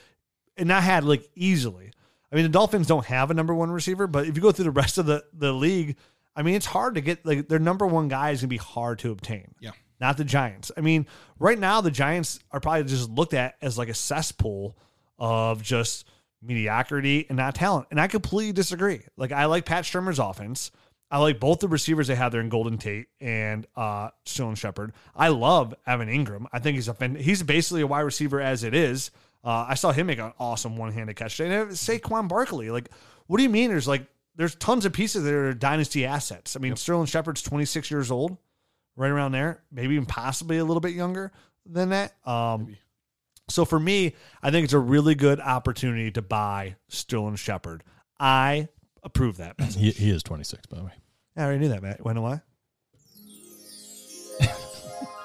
and not had like easily. I mean, the Dolphins don't have a number one receiver, but if you go through the rest of the the league, I mean, it's hard to get like their number one guy is gonna be hard to obtain. Yeah. Not the Giants. I mean, right now the Giants are probably just looked at as like a cesspool of just mediocrity and not talent. And I completely disagree. Like I like Pat Shurmur's offense. I like both the receivers they have there in Golden Tate and uh Sterling Shepard. I love Evan Engram. I think he's a he's basically a wide receiver as it is. Uh, I saw him make an awesome one handed catch. And uh, Saquon Barkley, like, what do you mean? There's like there's tons of pieces that are dynasty assets. I mean, Sterling Shepard's 26 years old, right around there, maybe even possibly a little bit younger than that. Um, so for me, I think it's a really good opportunity to buy Sterling Shepard. I approve that. He, he is 26, by the way. I already knew that, Matt. Wanna know why?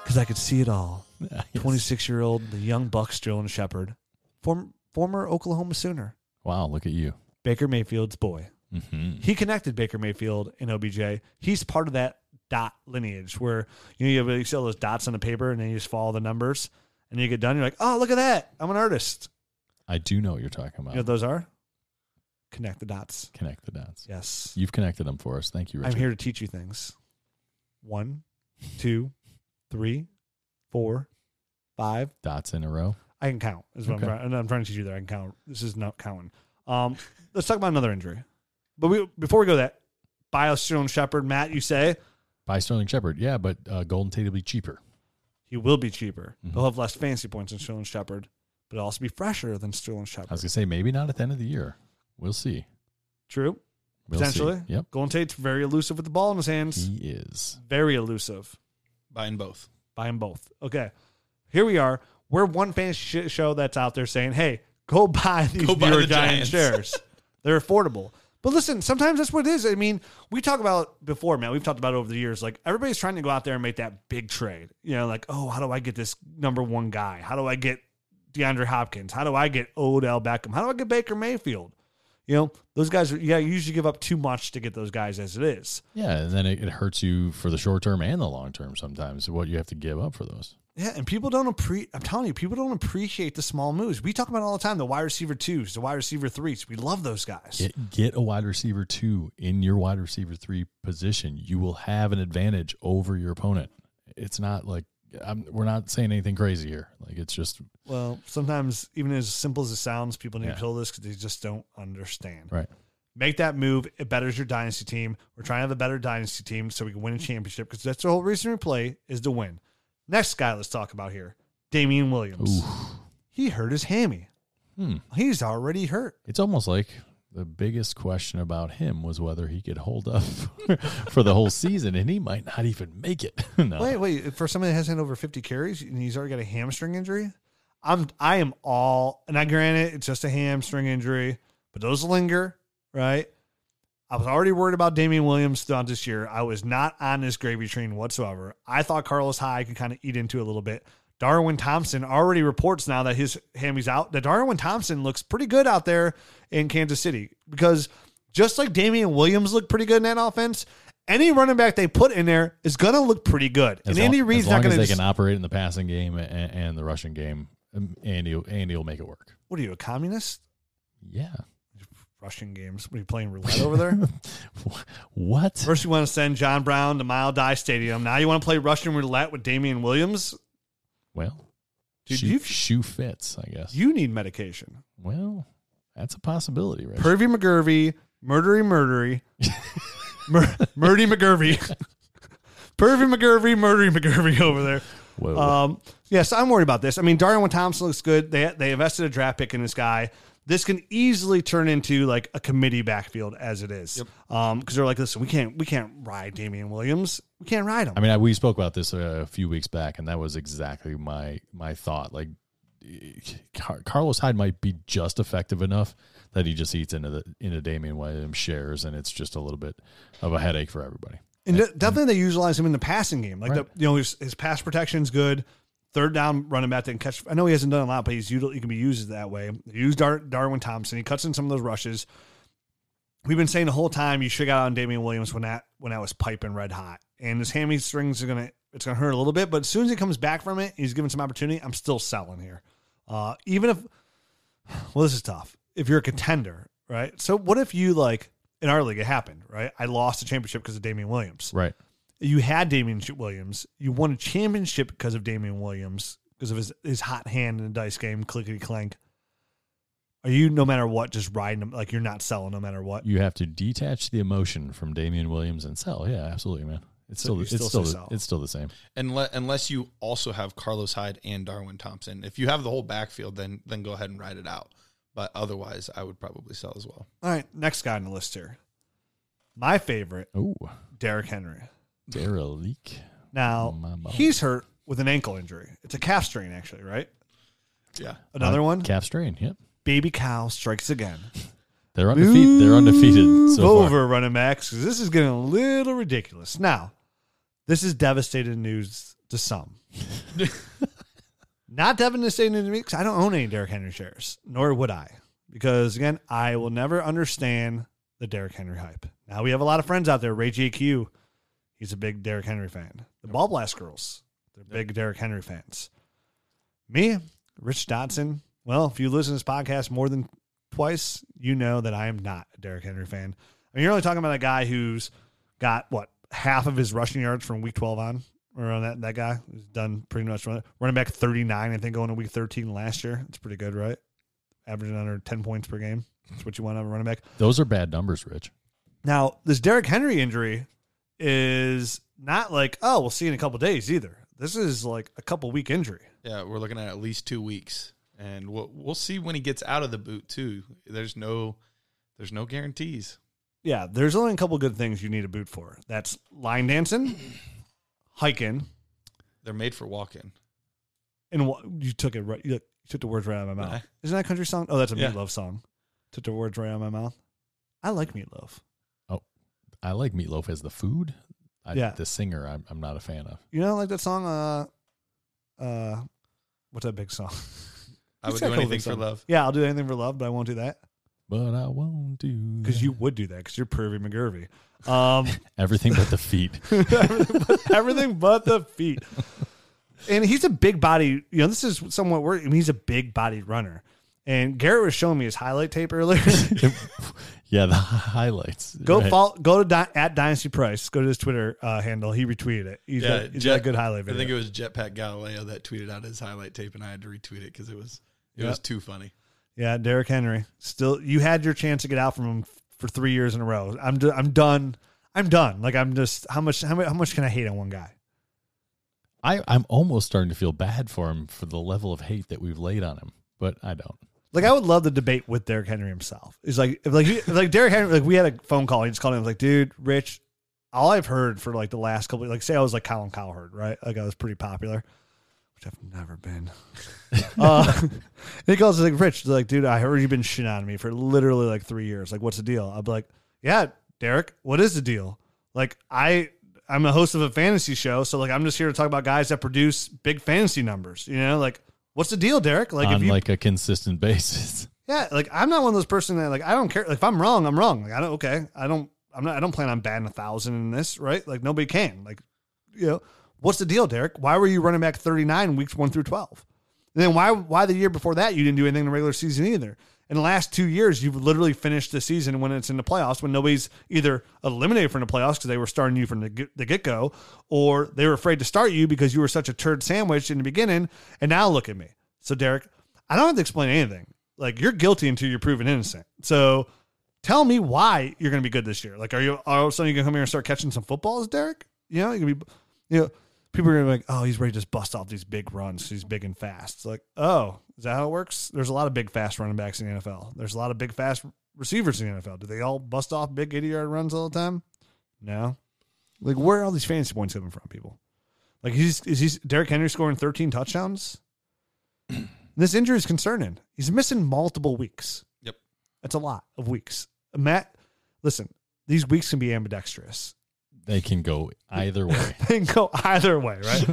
Because I could see it all. 26 year old, the young buck Sterling Shepard, form, former Oklahoma Sooner, Wow, look at you. Baker Mayfield's boy. Hmm He connected Baker Mayfield and OBJ. He's part of that dot lineage where you know you, have, you see all those dots on the paper and then you just follow the numbers and you get done. You're like, oh, look at that. I'm an artist. I do know what you're talking about. You know what those are? Connect the dots. Connect the dots. Yes. You've connected them for us. Thank you, Richard. I'm here to teach you things. One, two, three, four, five. Dots in a row. I can count. Is what Okay. I'm, trying, I'm trying to teach you that I can count. This is not counting. Um, let's talk about another injury. But we before we go to that, Bio Sterling Shepard, Matt, you say Buy Sterling Shepard. Yeah, but uh, Golden Tate will be cheaper. he will be cheaper. Mhm. He'll have less fancy points than Sterling Shepard, but he'll also be fresher than Sterling Shepard. I Shepard. was going to say, maybe not at the end of the year. We'll see. True. We'll Potentially. See. Yep. Golden Tate's very elusive with the ball in his hands. He is. Very elusive. Buying both. Buy them both. Okay. Here we are. We're one fantasy show that's out there saying, hey, go buy these Go buy the Giants Giants. shares. They're affordable. But listen, sometimes that's what it is. I mean, we talk about before, man. We've talked about over the years. Like everybody's trying to go out there and make that big trade. You know, like, oh, how do I get this number one guy? How do I get DeAndre Hopkins? How do I get Odell Beckham? How do I get Baker Mayfield? You know, those guys. Are, yeah, you usually give up too much to get those guys as it is. Yeah, and then it, it hurts you for the short term and the long term sometimes, what you have to give up for those. Yeah, and people don't appreciate. I'm telling you, people don't appreciate the small moves. We talk about it all the time. The wide receiver twos, the wide receiver threes. We love those guys. Get, get a wide receiver two in your wide receiver three position. You will have an advantage over your opponent. It's not like I'm, we're not saying anything crazy here. Like it's just Well, sometimes even as simple as it sounds, people need Yeah. to feel this because they just don't understand. right. Make that move. It betters your dynasty team. We're trying to have a better dynasty team so we can win a championship because that's the whole reason we play is to win. Next guy, let's talk about here, Damien Williams. Ooh. He hurt his hammy. Hmm. He's already hurt. It's almost like the biggest question about him was whether he could hold up for the whole season, and he might not even make it. no. Wait, wait. For somebody that hasn't had over 50 carries and he's already got a hamstring injury, I'm I am all and I granted it's just a hamstring injury, but those linger, right? I was already worried about Damien Williams throughout this year. I was not on this gravy train whatsoever. I thought Carlos Hyde could kind of eat into it a little bit. Darwin Thompson already reports now that his hammy's out. That Darwin Thompson looks pretty good out there in Kansas City because just like Damien Williams looked pretty good in that offense, any running back they put in there is going to look pretty good. As and Andy Reid's not going to they just, can operate in the passing game and, and the rushing game, um, Andy, Andy will make it work. What are you, a communist? Yeah. Rushing games. What are you playing roulette over there? what? First, you want to send John Brown to Mile Die Stadium. Now you want to play Russian roulette with Damien Williams? Well, Dude, shoe, you've- shoe fits, I guess. You need medication. well, that's a possibility, right? Pervy McGurvey, murdery murdery, Mur- Murdy McGurvey, Pervy McGurvey, murdery McGurvey over there. Whoa. Um, yes, I'm worried about this. I mean, Darwin Thompson looks good. They they invested a draft pick in this guy. This can easily turn into like a committee backfield as it is. Um, because they're like, listen, we can't we can't ride Damien Williams. We can't ride him. I mean, I, we spoke about this a, few weeks back, and that was exactly my my thought. Like, Car- Carlos Hyde might be just effective enough that he just eats into the into Damien Williams shares, and it's just a little bit of a headache for everybody. And de- definitely they utilize him in the passing game. Like Right. the you know his, his pass is good. Third down running back that can catch. I know he hasn't done a lot, but he's util- he can be used that way. Use Dar- Darwin Thompson. He cuts in some of those rushes. We've been saying the whole time you should got on Damien Williams when that when that was piping red hot. And his hamstrings are gonna it's gonna hurt a little bit, but as soon as he comes back from it, he's given some opportunity. I'm still selling here. Uh, even if well, this is tough. If you're a contender, right? So what if you like in our league it happened, right? I lost the championship because of Damien Williams Right. You had Damien Williams. You won a championship because of Damien Williams, because of his, his hot hand in the dice game, clickety clank. Are you no matter what just riding him like you're not selling no matter what? You have to detach the emotion from Damien Williams and sell. Yeah, absolutely, man. It's So still it's still still the, sell. it's still the same. Unless, unless you also have Carlos Hyde and Darwin Thompson. If you have the whole backfield, then then go ahead and ride it out. But otherwise, I would probably sell as well. All right, next guy on the list here. My favorite, Oh, Derrick Henry. Derelict. Now he's hurt with an ankle injury. It's a calf strain, actually, right? Yeah. Another Uh, one. calf strain. Yep, Baby cow strikes again. they're undefeated. They're undefeated Move so far. over running backs because this is getting a little ridiculous. Now, this is devastating news to some. Not devastating to me because I don't own any Derrick Henry shares, nor would I. Because again, I will never understand the Derrick Henry hype. Now we have a lot of friends out there. Ray JQ, he's a big Derrick Henry fan. The Ball Blast girls, they're big Derrick Henry fans. Me, Rich Dotson. Well, if you listen to this podcast more than twice, you know that I am not a Derrick Henry fan. I mean, you're only talking about a guy who's got what half of his rushing yards from week 12 on, or on that that guy who's done pretty much run, running back 39. I think going to week 13 last year. It's pretty good, right? Averaging under 10 points per game. That's what you want out of a running back. Those are bad numbers, Rich. Now, this Derrick Henry injury is not like, oh, we'll see in a couple days either. This is like a couple week injury. Yeah, we're looking at at least two weeks, and we'll we'll see when he gets out of the boot too. There's no there's no guarantees. Yeah, there's only a couple good things you need a boot for. That's line dancing, hiking, They're made for walking. and what you took it right. You, took the words right out of my mouth. Isn't that a country song? Oh, that's a Yeah. Meatloaf song. Took the words right out of my mouth. I like Meatloaf. I like meatloaf as the food. I, Yeah. The singer, I'm, I'm not a fan of. You know, like that song. Uh, uh, what's that big song? I He's would got do anything for love. Yeah, I'll do anything for love, but I won't do that But I won't do because you would do that because you're pervy McGurvey. Um, everything but the feet. everything, but, everything but the feet. And he's a big body. You know, this is somewhat weird. I mean, he's a big bodied runner. And Garrett was showing me his highlight tape earlier. yeah, the highlights. go Right. follow, go to Di- at Dynasty Price. Go to his Twitter uh, handle. He retweeted it. He's, Yeah, got, he's Jet- got a good highlight video. I think it was Jetpack Galileo that tweeted out his highlight tape, and I had to retweet it because it was it Yep. was too funny. yeah, Derrick Henry. Still, you had your chance to get out from him for three years in a row. I'm d- I'm done. I'm done. Like I'm just how much how much, how much can I hate on one guy? I, I'm almost starting to feel bad for him for the level of hate that we've laid on him, but I don't. Like I would love the debate with Derrick Henry himself. He's like, if like, if like Derrick Henry, like we had a phone call. He just called him. I was like, dude, Rich, all I've heard for like the last couple, like say I was like Colin Cowherd, right? Like I was pretty popular, which I've never been. uh, and he calls like, Rich, like, dude, I heard you've been shitting on me for literally like three years. Like, what's the deal? I'd be like, yeah, Derrick, what is the deal? Like, I. I'm a host of a fantasy show, so like I'm just here to talk about guys that produce big fantasy numbers. You know, like what's the deal, Derrick? Like on if you like a consistent basis. yeah, like I'm not one of those person that like I don't care. Like if I'm wrong, I'm wrong. Like I don't okay. I don't I'm not I don't plan on batting a thousand in this, right? Like nobody can. Like, you know, what's the deal, Derrick? Why were you running back 39 weeks one through 12? And then why why the year before that you didn't do anything in the regular season either? In the last two years, you've literally finished the season when it's in the playoffs, when nobody's either eliminated from the playoffs because they were starting you from the the get go, or they were afraid to start you because you were such a turd sandwich in the beginning. And now look at me. So, Derrick, I don't have to explain anything. Like, you're guilty until you're proven innocent. So, tell me why you're going to be good this year. Like, are you all of a sudden you going to come here and start catching some footballs, Derrick? You know, going to be, you know, people are to be like, oh, he's ready to just bust off these big runs. He's big and fast. It's like, oh, is that how it works? There's a lot of big, fast running backs in the NFL. There's a lot of big, fast receivers in the NFL. Do they all bust off big 80 yard runs all the time? No. Like, where are all these fantasy points coming from, people? Like, he's, is he, Derrick Henry scoring 13 touchdowns? this injury is concerning. He's missing multiple weeks. Yep. That's a lot of weeks. Matt, listen, these weeks can be ambidextrous. They can go either way. They can go either way, right?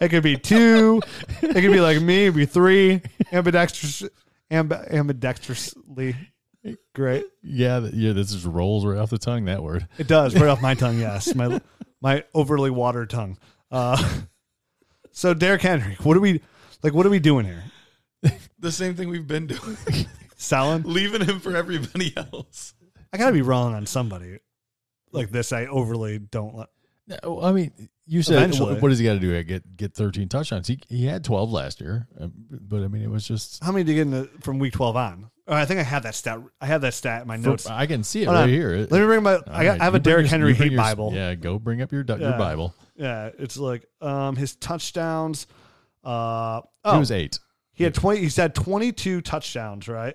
it could be two. It could be like me. It'd be three. Ambidextrous, amb- ambidextrously. Great. yeah, yeah. This just rolls right off the tongue. That word. It does right off my tongue. Yes, my my overly watered tongue. Uh, so Derrick Henry, what are we like? What are we doing here? The same thing we've been doing, Selling? leaving him for everybody else. I gotta be wrong on somebody like this. I overly don't. Let, No, I mean, you said Eventually. what, what does he got to do? Get get 13 touchdowns. He he had 12 last year, uh, but I mean, it was just. how many did you get in the, from week twelve on? Oh, I think I had that stat. I have that stat in my notes. I can see it Hold right on. here. Let me bring my. I, got, right, I have you a Derrick Henry hate your- Bible. Yeah, go bring up your your Yeah. Bible. Yeah, it's like um his touchdowns. Uh It oh, was eight. he had twenty. He's had twenty two touchdowns, right?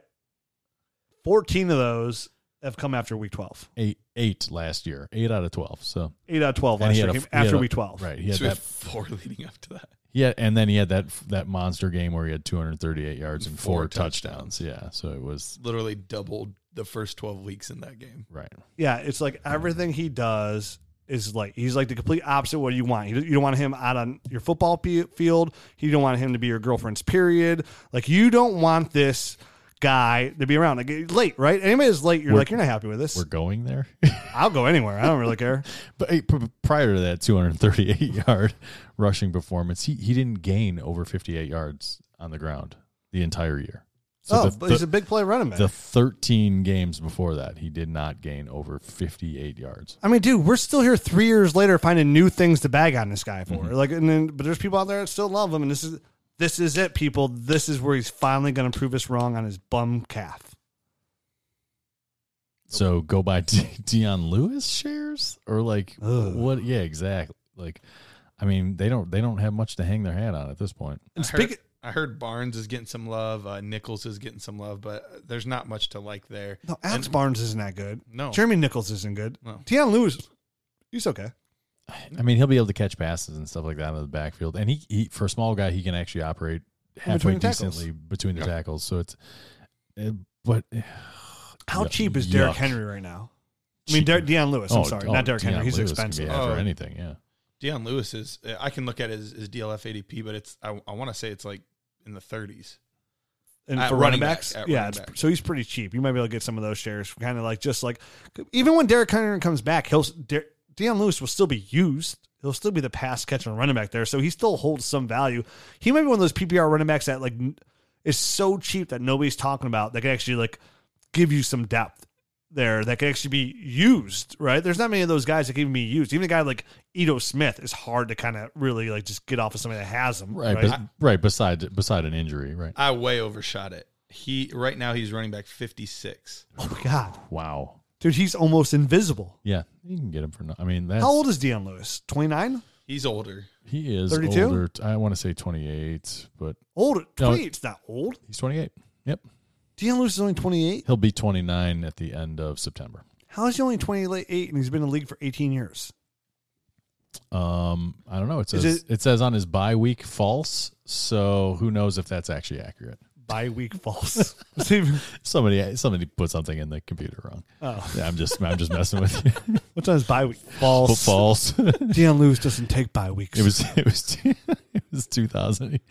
Fourteen of those have come after week twelve. Eight eight last year. Eight out of 12. So Eight out of twelve last year a- came after a- week twelve. right, he had So we that. have four leading up to that. Yeah, and then he had that that monster game where he had 238 yards and four, Four touchdowns. Yeah, so it was Literally doubled the first 12 weeks in that game. right. Yeah, it's like everything he does is like he's like the complete opposite of what you want. You you don't want him out on your football field. You don't want him to be your girlfriend's period. Like you don't want this guy to be around. Like late, right? Anybody is late, you're We're- like you're not happy with this. We're going there. I'll go anywhere. I don't really care. But hey, pr- prior to that 238 yard rushing performance, he, he didn't gain over 58 yards on the ground the entire year. So oh, the, but he's the, a big play running back. the 13 games before that, he did not gain over 58 yards. I mean, dude, we're still here three years later finding new things to bag on this guy for. Mm-hmm. Like, and then, but there's people out there that still love him, and this is this is it, people. This is where he's finally going to prove us wrong on his bum calf. So go buy De- Dion Lewis shares or like Ugh. what? Yeah, exactly. Like, I mean, they don't they don't have much to hang their hat on at this point. And I heard, I heard Barnes is getting some love. Uh, Nichols is getting some love, but there's not much to like there. no, Alex And- Barnes isn't that good. No. Jeremy Nichols isn't good. No. Dion Lewis, he's okay. I mean, he'll be able to catch passes and stuff like that out of the backfield, and he, he for a small guy, he can actually operate halfway between decently between the Yeah. tackles. So it's, but How Yuck. cheap is Derrick Yuck. Henry right now? I mean, Der- Dion Lewis. I'm Oh, sorry, oh, not Derrick Henry. Dion He's Lewis can expensive. be after Oh. anything, yeah. Dion Lewis is. I can look at his, his DLF ADP, but it's. I, I want to say it's like in the 30s. And At for running running back, backs, yeah, running back. so he's pretty cheap. You might be able to get some of those shares, kind of like just like even when Derrick Henry comes back, he'll De- Dion Lewis will still be used. He'll still be the pass catching running back there, so he still holds some value. He might be one of those PPR running backs that like is so cheap that nobody's talking about that can actually like give you some depth there that can actually be used. Right? There's not many of those guys that can even be used. Even a guy like Ito Smith is hard to kind of really like just get off of somebody that has him. Right, Right? But, right. Beside beside an injury, right? I way overshot it. He right now he's running back 56. oh my god, Wow. Dude, he's almost invisible. Yeah, you can get him for. no- I mean, that's How old is Dion Lewis? 29? He's older. he is 32? older. I want to say twenty eight, but Old. No. 28 's not old. he's twenty eight. Yep, Dion Lewis is only 28. he'll be twenty nine at the end of September. How is he only 28 and he's been in the league for 18 years? Um, I don't know. It Is says it- it, says on his bye week false. So who knows if that's actually accurate? By week false. Somebody somebody put something in the computer wrong. oh, Yeah, I'm just I'm just messing with you. what's on is bye week? False. false. Dion Lewis doesn't take bye weeks. It was it was it was 2000. It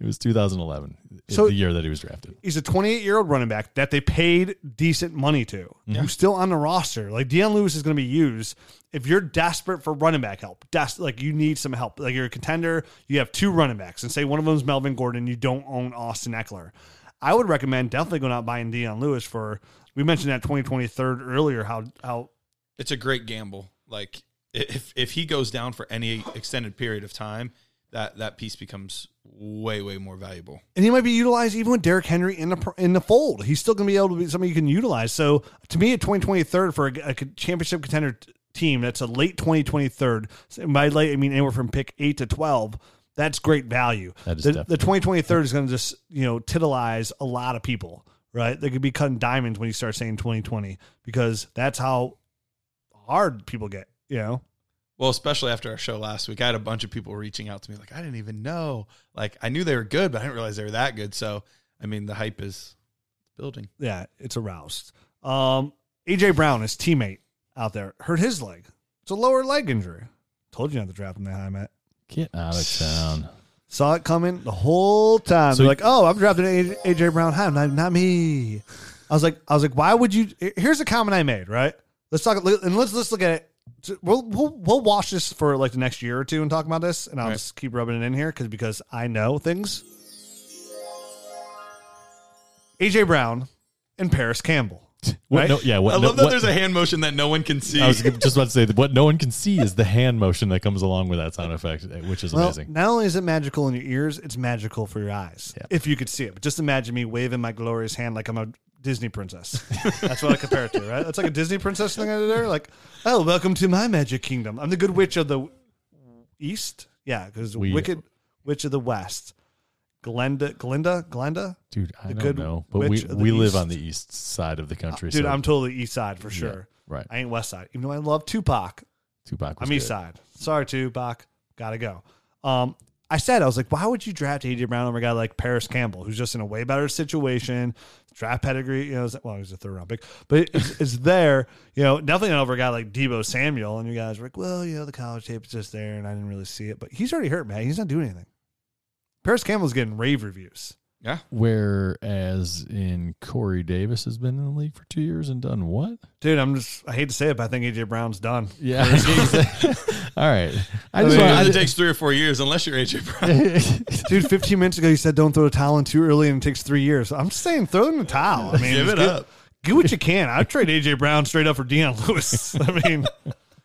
was 2011. So- the year that he was drafted. He's a 28 year old running back that they paid decent money to, who's still on the roster. Like Dion Lewis is going to be used if you're desperate for running back help. Des- like you need some help. Like you're a contender, you have two running backs, and say one of them is Melvin Gordon, you don't own Austin Ekeler. I would recommend definitely going out buying Dion Lewis for. We mentioned that 2023 earlier. How how It's a great gamble. Like if if he goes down for any extended period of time, that that piece becomes way way more valuable. and he might be utilized even with Derrick Henry in the in the fold. He's still going to be able to be somebody you can utilize. So to me, a 2020 third for a, a championship contender t- team that's a late 2020 third. So by late, I mean anywhere from pick eight to 12. That's great value. That is the, definitely- the 2020 is going to just you know titilize a lot of people. Right? They could be cutting diamonds when you start saying 2020 because that's how hard people get. You know. Well, especially after our show last week, I had a bunch of people reaching out to me like, I didn't even know. Like I knew they were good, but I didn't realize they were that good. So I mean, the hype is building. yeah, it's aroused. Um, AJ Brown, his teammate out there, hurt his leg. It's a lower leg injury. Told you not to draft him that high, Matt. Get out of town. Saw it coming the whole time. So They're you- like, "Oh, I'm drafting AJ, AJ Brown high, not, not me." I was like, "I was like, why would you?" Here's a comment I made. Right? Let's talk and let's let's look at it. We'll we'll, we'll watch this for like the next year or two and talk about this, and I'll Right. just keep rubbing it in here because because I know things. AJ Brown and Parris Campbell. What, Right? no, yeah, what, I no- love that what- there's a hand motion that no one can see. I was just about to say that what no one can see is the hand motion that comes along with that sound effect, which is Well, amazing. not only is it magical in your ears, it's magical for your eyes. Yeah. If you could see it. But just imagine me waving my glorious hand like I'm a Disney princess. That's what I compare it to, right? That's like a Disney princess thing over there. Like, oh, welcome to my magic kingdom. I'm the good witch of the east. Yeah, because We- wicked witch of the west. Glenda, Glenda, Glenda. Dude, I the don't good know, but we of the we live on the east side of the country. Dude, so I'm totally east side for sure. right. I ain't west side. Even though I love Tupac, Tupac. Was I'm east good. side. Sorry, Tupac. Gotta go. Um, I said, I was like, why would you draft AJ Brown over a guy like Parris Campbell, who's just in a way better situation? Draft pedigree, you know, well, he's a third round pick, but it's, it's there, you know, definitely over a guy like Deebo Samuel. And you guys were like, well, you know, the college tape is just there and I didn't really see it, but he's already hurt, man. He's not doing anything. Parris Campbell's getting rave reviews. Yeah. Whereas in Corey Davis has been in the league for two years and done what? Dude, I'm just, I hate to say it, but I think AJ Brown's done. Yeah. All right. I I just mean, want, it takes three or four years unless you're AJ Brown. Dude, 15 minutes ago, you said don't throw a towel in too early and it takes three years. I'm just saying, throw in the towel. I mean, Give it get- up. Do what you can. I'd trade AJ Brown straight up for Dion Lewis. I mean,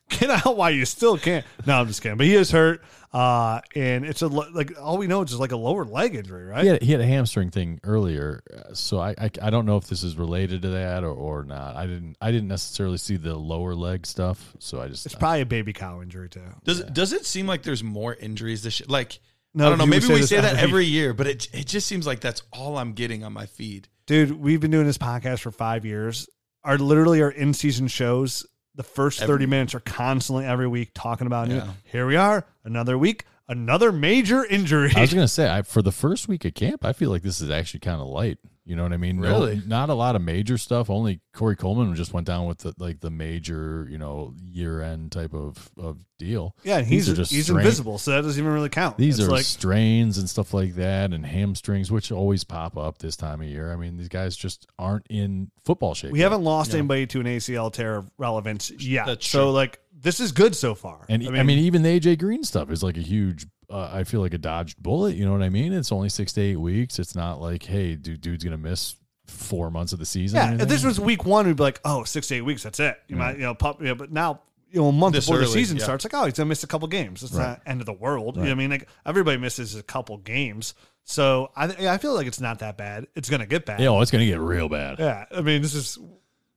get out while you still can. No, I'm just kidding. But he is hurt, uh, and it's a like all we know is just like a lower leg injury, right? he, had, he had a hamstring thing earlier, uh, so I, I I don't know if this is related to that or, or not. I didn't I didn't necessarily see the lower leg stuff, so I just It's probably a baby cow injury too. Does does it seem like there's more injuries this year? Like No, I don't know. Maybe say we say that every- every year, but it it just seems like that's all I'm getting on my feed. Dude, we've been doing this podcast for five years. Our literally our in season shows. The first Every- thirty minutes are constantly every week talking about new. Yeah. Here we are, another week, another major injury. I was gonna say I, for the first week of camp, I feel like this is actually kind of light. You know what I mean? No- Really? not a lot of major stuff. Only Corey Coleman just went down with the, like the major, you know, year end type of, of deal. yeah, and These he's are just he's strain- invisible, so that doesn't even really count. These It's are like strains and stuff like that, and hamstrings, which always pop up this time of year. I mean, these guys just aren't in football shape. We yet. haven't lost anybody to an ACL tear of relevance yet. That's so true. like this is good so far. And I mean, even the AJ Green stuff is like a huge. Uh, I feel like a dodged bullet. You know what I mean? It's only six to eight weeks. It's not like, hey, dude, dude's gonna miss four months of the season. yeah, if this was week one, we'd be like, oh, six to eight weeks, that's it. You might, you know, pop, yeah, but now. You know, a month This before the season yeah. starts, like, oh, he's gonna miss a couple games. It's Right. not end of the world. You know what I mean? Like everybody misses a couple games, so I, I feel like it's not that bad. It's gonna get bad. yeah, oh, it's gonna get real bad. Yeah, I mean, this is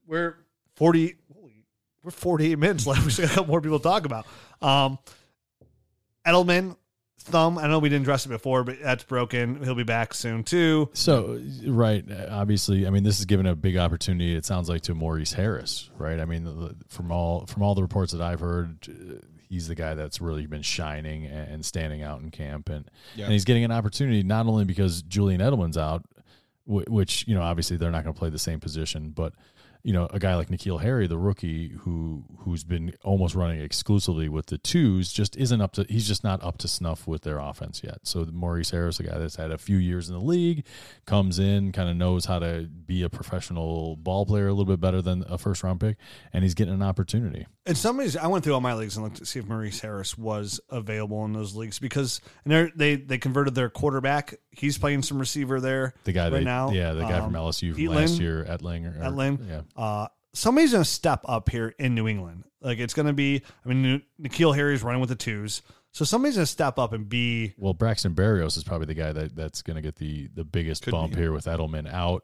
we're forty. We're forty-eight minutes left. We still got a couple more people to talk about. Um, Edelman thumb. I know we didn't address it before, but that's broken. He'll be back soon too. So, right, obviously, I mean, this is given a big opportunity. It sounds like to Maurice Harris, right? I mean, from all from all the reports that I've heard, uh, he's the guy that's really been shining and and standing out in camp, and Yeah. and he's getting an opportunity not only because Julian Edelman's out, which you know obviously they're not going to play the same position, but you know a guy like N'Keal Harry, the rookie who who's been almost running exclusively with the twos, just isn't up to. He's just not up to snuff with their offense yet. So Maurice Harris, a guy that's had a few years in the league, comes in, kind of knows how to be a professional ball player a little bit better than a first round pick, and he's getting an opportunity. And somebody's. I went through all my leagues and looked to see if Maurice Harris was available in those leagues because and they they converted their quarterback he's playing some receiver there. The guy right they, now, yeah, the guy from um, LSU Etling. last year, Etling, or, at Etling. yeah, Uh, somebody's going to step up here in New England. Like it's going to be. I mean, N'Keal Harry's running with the twos, so somebody's going to step up and be. Well, Braxton Berrios is probably the guy that, that's going to get the the biggest bump be. here with Edelman out.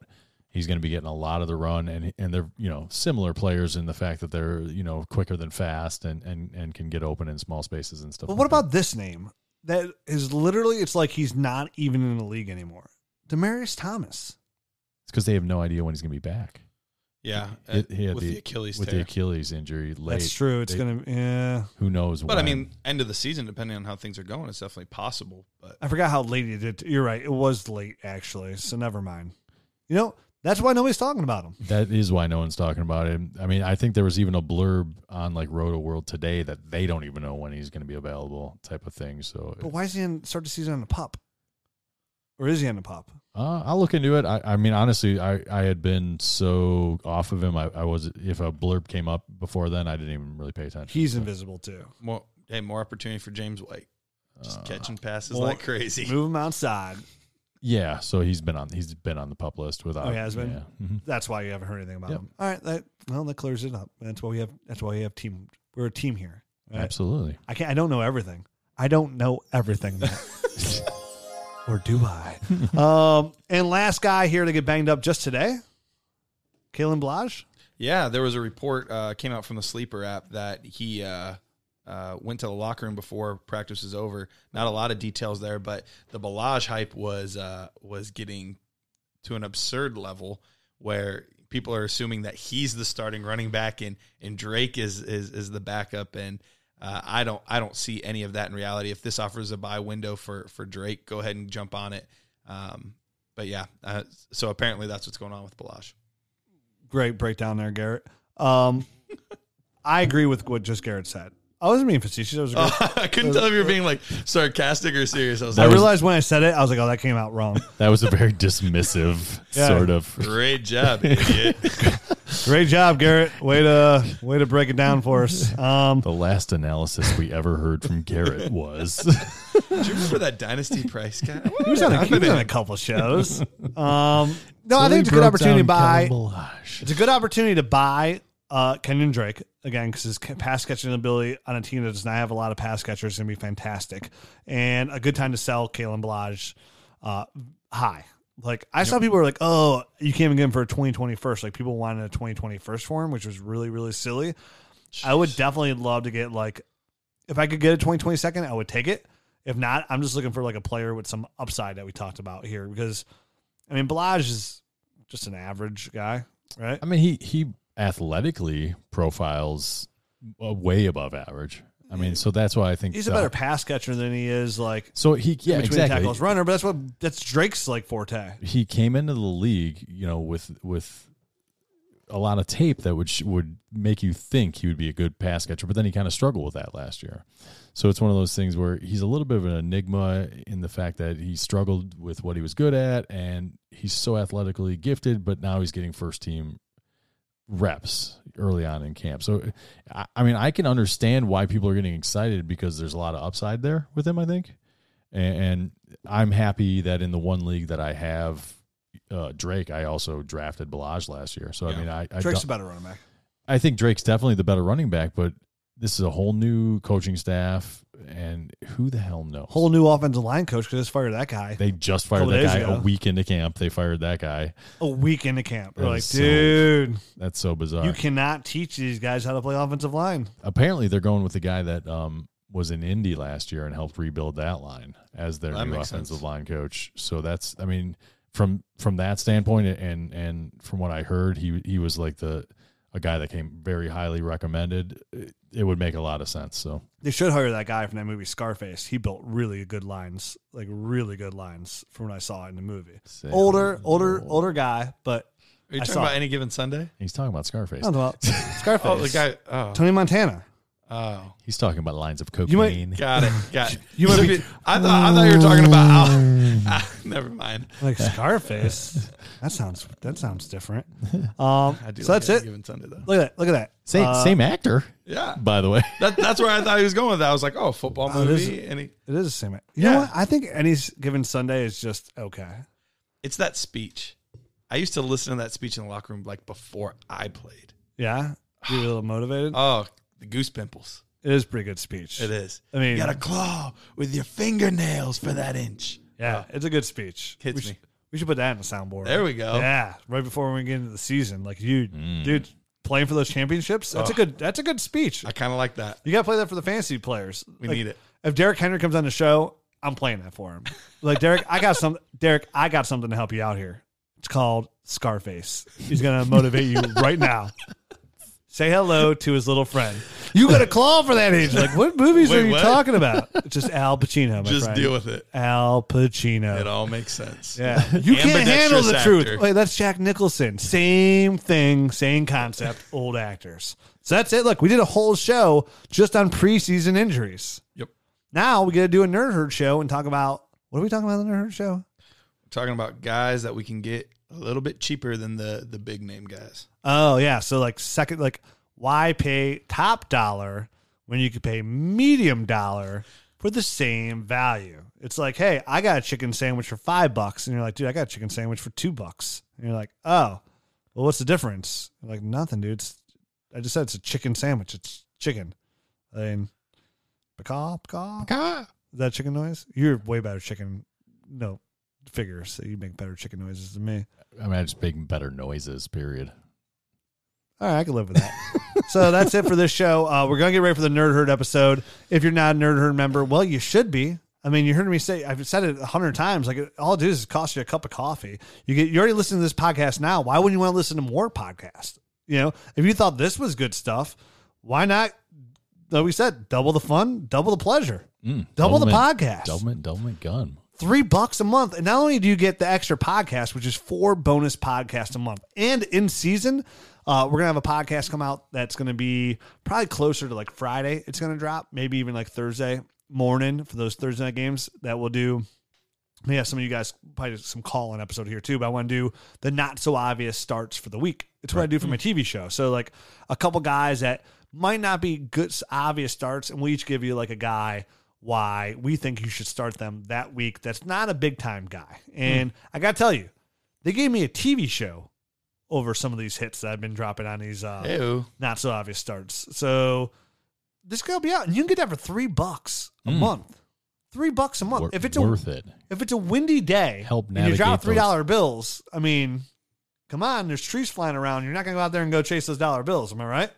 He's going to be getting a lot of the run, and and they're you know similar players in the fact that they're you know quicker than fast and and and can get open in small spaces and stuff. But like what that. about this name? That is literally. It's like he's not even in the league anymore. Demaryius Thomas. It's because they have no idea when he's going to be back Yeah, It- uh, he had with the- the, Achilles with tear. the Achilles injury late. That's true. It's They- gonna. Yeah. Who knows? But I mean, end of the season, depending on how things are going, it's definitely possible. But I forgot how late he did. You're right. It was late actually. So never mind. You know that's why nobody's talking about him. That is why no one's talking about him. I mean, I think there was even a blurb on like Rotoworld today that they don't even know when he's going to be available, type of thing. So But why is he in start the season on the pup? Or is he on the pup? uh, I'll look into it. I, I mean, honestly, I, I had been so off of him. I, I was if a blurb came up before then, I didn't even really pay attention. He's So, invisible too. more, hey, more opportunity for James White. Just uh, catching passes more- like crazy. Move him outside. Yeah, so he's been on he's been on the pup list without. Oh, he has been? Yeah. Mhm. That's why you haven't heard anything about Yep. him. All right, that well that clears it up. That's why we have. That's why we have team. We're a team here. All right? Absolutely. I can't. I don't know everything. I don't know everything. or do I? um, and last guy here to get banged up just today, Kalen Ballage. Yeah, there was a report uh, came out from the Sleeper app that he uh, uh, went to the locker room before practice was over. Not a lot of details there, but the Ballage hype was uh, was getting to an absurd level where people are assuming that he's the starting running back and and Drake is is is the backup and. Uh, I don't. I don't see any of that in reality. If this offers a buy window for for Drake, go ahead and jump on it. Um, but yeah, uh, so apparently that's what's going on with Ballage. Great breakdown there, Garrett. Um, I agree with what just Garrett said. I wasn't being facetious. I was. Great. I couldn't tell if you were being like sarcastic or serious. I was I like, realized when I said it, I was like, "Oh, that came out wrong." That was a very dismissive Yeah. sort of. great job, idiot. Great job, Garrett. Way to way to break it down for us. Um, The last analysis we ever heard from Garrett was Do you remember that Dynasty Price guy? he was on a, he was on a couple shows. Um, no, I think it's a good opportunity to buy. It's a good opportunity to buy uh, Kenyon Drake again because his pass catching ability on a team that does not have a lot of pass catchers is going to be fantastic, and a good time to sell Kalen Ballage uh, high. Like I saw people were like, "Oh, you can't even get him for a 2020 first." Like people wanted a 2020 first for him, which was really really silly. I would definitely love to get like if I could get a 2020 second, I would take it. If not, I'm just looking for like a player with some upside that we talked about here because I mean Ballage is just an average guy, right? I mean, he he athletically profiles way above average. I mean, so that's why I think He's a better pass catcher than he is like So he yeah between exactly. tackles runner, but that's what that's Drake's like forte. He came into the league, you know, with with a lot of tape that would would make you think he would be a good pass catcher, but then he kind of struggled with that last year. So it's one of those things where he's a little bit of an enigma in the fact that he struggled with what he was good at, and he's so athletically gifted, but now he's getting first team reps early on in camp. So, I, mean, I can understand why people are getting excited because there's a lot of upside there with him. I think, and, I'm happy that in the one league that I have. Uh, Drake, I also drafted Ballage last year, so I mean, I I, Drake's a better running back. I think Drake's definitely the better running back, but this is a whole new coaching staff, and who the hell knows? Whole new offensive line coach because just fired that guy they just fired Couple that guy ago. a week into camp. They fired that guy. a week into camp. They're That like, is so- dude, That's so bizarre. you cannot teach these guys how to play offensive line. Apparently, they're going with the guy that um, was in Indy last year and helped rebuild that line as their That new makes offensive sense. line coach. So that's, I mean, from from that standpoint, and and from what I heard, he he was like the a guy that came very highly recommended. It, it would make a lot of sense. So They should hire that guy from that movie Scarface. He built really good lines, like really good lines from what I saw in the movie. Say Older, older, hello. older guy, but Are you I talking about it. any given Sunday? He's talking about Scarface. I'm talking about Scarface. Oh, the guy. Oh, Tony Montana. Oh, He's talking about lines of You might- cocaine. got it. Got it. You might be- I thought I thought you were talking about. never mind. Like Scarface. that sounds that sounds different. Um, I do. so like that's it. Given Sunday though. Look at that. Look at that. Same Uh, same actor, Yeah. by the way. That, that's where I thought he was going with that. I was like, oh, football Oh, it is- movie. And he, It is the same. You Yeah. know what? I think any given Sunday is just okay. it's that speech. I used to listen to that speech in the locker room like before I played. Yeah, you're a little motivated. Oh, the goose pimples. it is pretty good speech. It is. I mean, you got to claw with your fingernails for that inch. Yeah, it's a good speech. Hits we should, me. We should put that in the soundboard. There we go. Yeah, right before we get into the season, like you, Mm. dude, playing for those championships. That's a good. That's a good speech. I kind of like that. You got to play that for the fantasy players. We Like, need it. If Derrick Henry comes on the show, I'm playing that for him. Like Derrick, I got some. Derrick, I got something to help you out here. It's called Scarface. He's gonna motivate you right now. Say hello to his little friend. You got a claw for that age. Like, what movies Wait, are you what? talking about? Just Al Pacino. My Just friend. deal with it. Al Pacino. It all makes sense. Yeah, you can't handle the Ambidextrous truth. Wait, that's Jack Nicholson. Same thing, same concept. Old actors. So that's it. Look, we did a whole show just on preseason injuries. Yep. Now we got to do a nerd herd show and talk about what are we talking about in the nerd herd show? We're talking about guys that we can get a little bit cheaper than the the big name guys. Oh yeah, so like second, like why pay top dollar when you could pay medium dollar for the same value? It's like, hey, I got a chicken sandwich for five bucks, and you're like, dude, I got a chicken sandwich for two bucks, and you're like, oh, well, what's the difference? You're like nothing, dude. It's, I just said it's a chicken sandwich. It's chicken. I mean, pecaw, pecaw. Is that chicken noise? You're way better chicken. No figures. So you make better chicken noises than me. I mean, I just make better noises. Period. All right, I can live with that. so that's it for this show. Uh, we're gonna get ready for the Nerd Herd episode. If you're not a Nerd Herd member, well, you should be. I mean, you heard me say I've said it a hundred times. Like all it does is cost you a cup of coffee. You get you already listening to this podcast now. Why wouldn't you want to listen to more podcasts? You know, if you thought this was good stuff, why not? Like we said, double the fun, double the pleasure, Mm, double the podcast Doublemint, doublemint gun. Three bucks a month. And not only do you get the extra podcast, which is four bonus podcasts a month, and in season, uh, we're gonna have a podcast come out that's gonna be probably closer to like Friday. It's gonna drop, maybe even like Thursday morning for those Thursday night games that we'll do. Yeah, some of you guys probably some call in episode here too, but I want to do the not so obvious starts for the week. It's what I do for my TV show. So like a couple guys that might not be good obvious starts, and we each give you like a guy why we think you should start them that week. That's not a big time guy, and I got to tell you, they gave me a TV show over some of these hits that I've been dropping on these uh, not so obvious starts. So this could you out, and you can get that for three bucks a Mm. month. Three bucks a month. Wor- if it's a worth it. if it's a windy day Help and you drop three dollar bills, I mean, come on, there's trees flying around. You're not gonna go out there and go chase those dollar bills, am I right?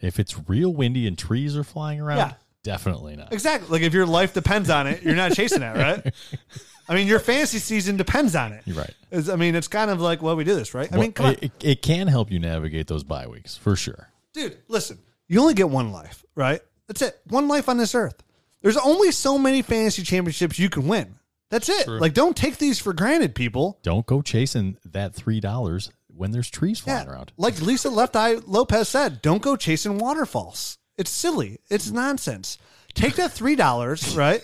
If it's real windy and trees are flying around, Yeah. Definitely not. Exactly. Like if your life depends on it, you're not chasing that, right? I mean, your fantasy season depends on it. You're right. It's- I mean, it's kind of like well, we do this, right? I Well, mean, come on, it, it, it can help you navigate those bye weeks for sure. dude. Listen, you only get one life, right? That's it. One life on this earth. There's only so many fantasy championships you can win. That's it. Like, don't take these for granted, people. Don't go chasing that three dollars when there's trees flying around. like Lisa Left Eye Lopez said, don't go chasing waterfalls. It's silly. It's hmm. nonsense. Take that three dollars, right,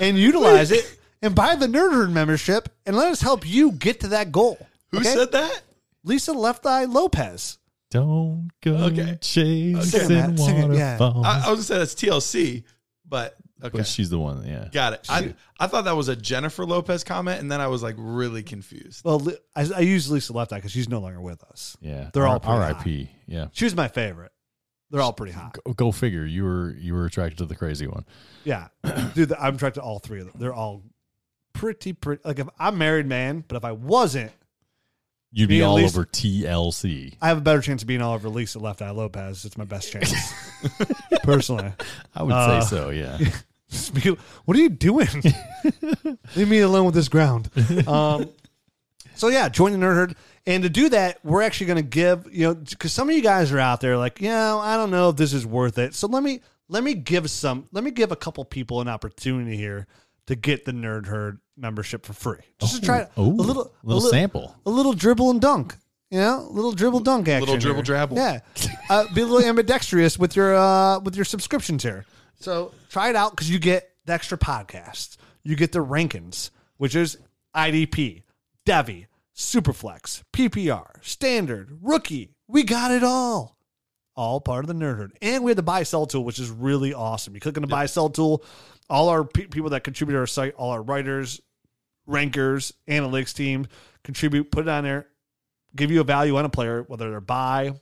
and utilize it, and buy the Nerd Herd membership, and let us help you get to that goal. Who okay? said that? Lisa Left Eye Lopez? Don't go Okay. chasing Sing it, Matt. Sing it, yeah. waterfalls. I, I was gonna say that's TLC, but okay, But she's the one, yeah. got it. I I thought that was a Jennifer Lopez comment, and then I was like really confused. Well, I, I use Lisa Left Eye because she's no longer with us. Yeah. They're all R- pretty R.I.P. Yeah. She was my favorite. They're all pretty hot. Go, go figure. You were you were attracted to the crazy one. Yeah, dude, I'm attracted to all three of them. They're all pretty, pretty. Like if I'm married, man, but if I wasn't, You'd be all over TLC. I have a better chance of being all over Lisa Left Eye Lopez. It's my best chance, personally. I would Uh, say so. Yeah. what are you doing? Leave me alone with this ground. Um, so yeah, join the Nerd Herd, and to do that, we're actually going to give you know because some of you guys are out there like, yeah, I don't know if this is worth it. So let me let me give some let me give a couple people an opportunity here to get the Nerd Herd membership for free, just to try Oh, a little little a li- sample. a little dribble and dunk. You know, little dribble dunk action. A little dribble here. drabble. Yeah, uh, be a little ambidextrous with your uh, with your subscriptions here. So try it out because you get the extra podcasts. You get the rankings, which is IDP, Devy, Superflex, PPR, Standard, Rookie. We got it all. All part of the Nerd Herd. And we have the buy sell tool, which is really awesome. You click on the buy sell tool, all our pe- people that contribute to our site, all our writers, rankers, analytics team contribute, put it on there, give you a value on a player, whether they're buy,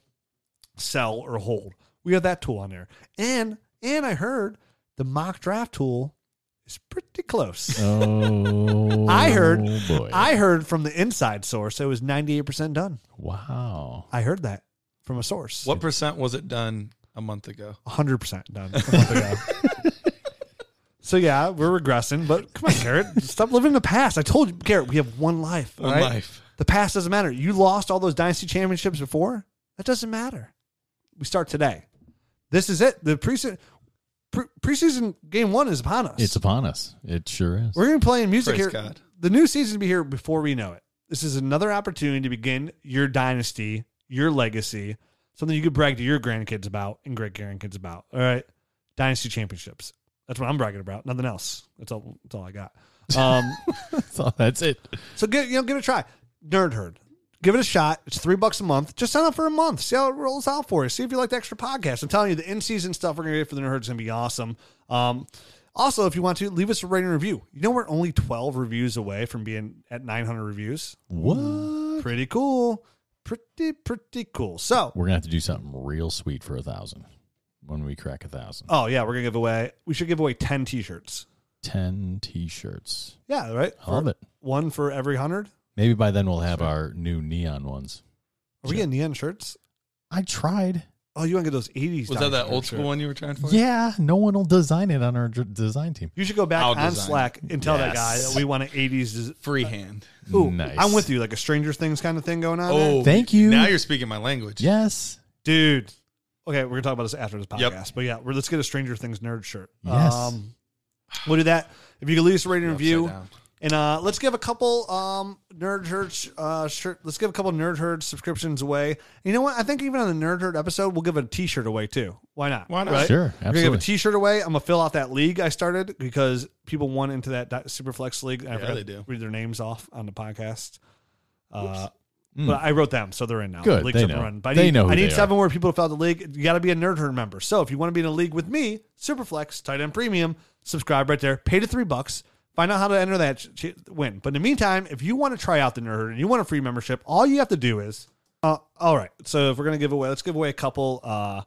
sell, or hold. We have that tool on there. And and I heard the mock draft tool is pretty close. Oh, I heard boy. I heard from the inside source it was 98% done. wow. I heard that from a source. What percent was it done a month ago? 100% done a month ago. so yeah, we're regressing, but come on, Garrett, stop living in the past. I told you, Garrett, we have one life. One right? life. The past doesn't matter. You lost all those dynasty championships before. That doesn't matter. We start today. This is it. The preseason pre- preseason game one is upon us. It's upon us. It sure is. We're going to be playing music Praise here. God. The new season will be here before we know it. This is another opportunity to begin your dynasty, your legacy, something you could brag to your grandkids about and great grandkids about. All right, dynasty championships. That's what I'm bragging about. Nothing else. That's all. That's all I got. Um, So that's it. so give you know, give it a try. Nerd Herd. Give it a shot. It's three bucks a month. Just sign up for a month. See how it rolls out for you. See if you like the extra podcast. I'm telling you, the in season stuff we're gonna get for the Nerd Herd is gonna be awesome. Um, also, if you want to, leave us a rating and review. You know we're only 12 reviews away from being at 900 reviews. What? Pretty cool. Pretty pretty cool. So, We're gonna have to do something real sweet for a thousand when we crack a thousand. oh yeah, we're gonna give away. We should give away 10 t-shirts. Ten t-shirts. Yeah, right. I love For- it. One for every hundred. Maybe by then we'll have our new neon ones. Are we getting neon shirts? I tried. Oh, you want to get those 80s? Was that that dinosaur old school shirt. one you were trying for? Yeah, no one will design it on our dr- design team. You should go back I'll on design Slack and tell that guy that we want an 80s. Des- Freehand. Ooh, nice. I'm with you. Like a Stranger Things kind of thing going on. there. Oh, Thank you. Now you're speaking my language. Yes. dude. Okay, we're gonna talk about this after this podcast. Yep. But yeah, we're, let's get a Stranger Things nerd shirt. Yes. Um, we'll do that. If you could leave us a rating and review, down. And uh, let's give a couple um, nerd herd uh, shirt. Let's give a couple nerd herd subscriptions away. You know what? I think even on the nerd herd episode, we'll give a T-shirt away too. Why not? Why not? Right? Sure. We're gonna give a T-shirt away. I'm gonna fill out that league I started because people won into that di- Superflex league. I Yeah, forgot they do. Read their names off on the podcast. Uh, Mm. But I wrote them, so they're in now. Good, The they know. running. But I They need, know who I need they seven more people to fill out the league. You got to be a Nerd Herd member. So if you want to be in a league with me, Superflex, Tight End Premium, subscribe right there. Pay to three bucks. Find out how to enter that ch- win. But in the meantime, if you want to try out the Nerd Herd and you want a free membership, all you have to do is, uh, all right. So if we're gonna give away, let's give away a couple uh,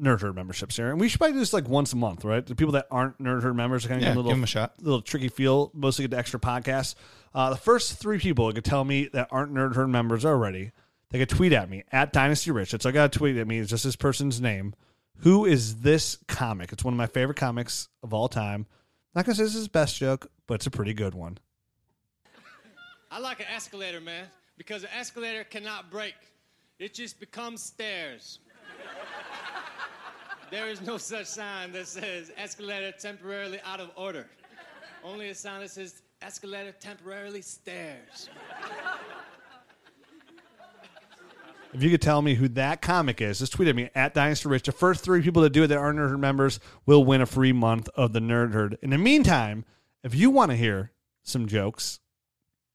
Nerd Herd memberships here, and we should probably do this like once a month, right? The people that aren't Nerd Herd members are kind of Yeah, get a give little them a shot. little tricky feel. Mostly get the extra podcasts. Uh, the first three people who could tell me that aren't Nerd Herd members already, they could tweet at me at Dynasty Rich. All I got to tweet at me. It's just this person's name. Who is this comic? It's one of my favorite comics of all time. Not gonna say this is his best joke, but it's a pretty good one. I like an escalator, man, because an escalator cannot break. It just becomes stairs. there is no such sign that says escalator temporarily out of order. Only a sign that says escalator temporarily stairs. If you could tell me who that comic is, just tweet at me at Dynasty Rich. The first three people that do it that aren't Nerd Herd members will win a free month of the Nerd Herd. In the meantime, if you want to hear some jokes,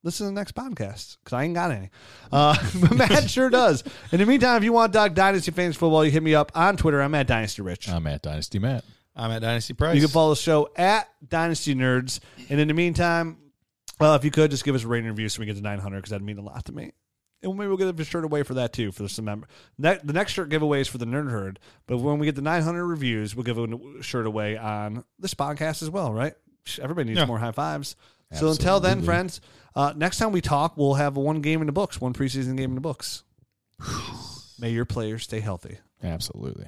listen to the next podcast because I ain't got any. Uh, but Matt sure does. In the meantime, if you want to talk Dynasty Fantasy Football, you hit me up on Twitter. I'm at Dynasty Rich. I'm at Dynasty Matt. I'm at Dynasty Price. You can follow the show at Dynasty Nerds. And in the meantime, uh, if you could just give us a rating review so we get to 900 because that'd mean a lot to me. And maybe we'll get a shirt away for that too for some member. Ne- the next shirt giveaway is for the Nerd Herd, but when we get the 900 reviews, we'll give a shirt away on this podcast as well, right? Everybody needs Yeah. more high fives. So until then, friends, uh, next time we talk, we'll have one game in the books, one preseason game in the books. May your players stay healthy. Absolutely.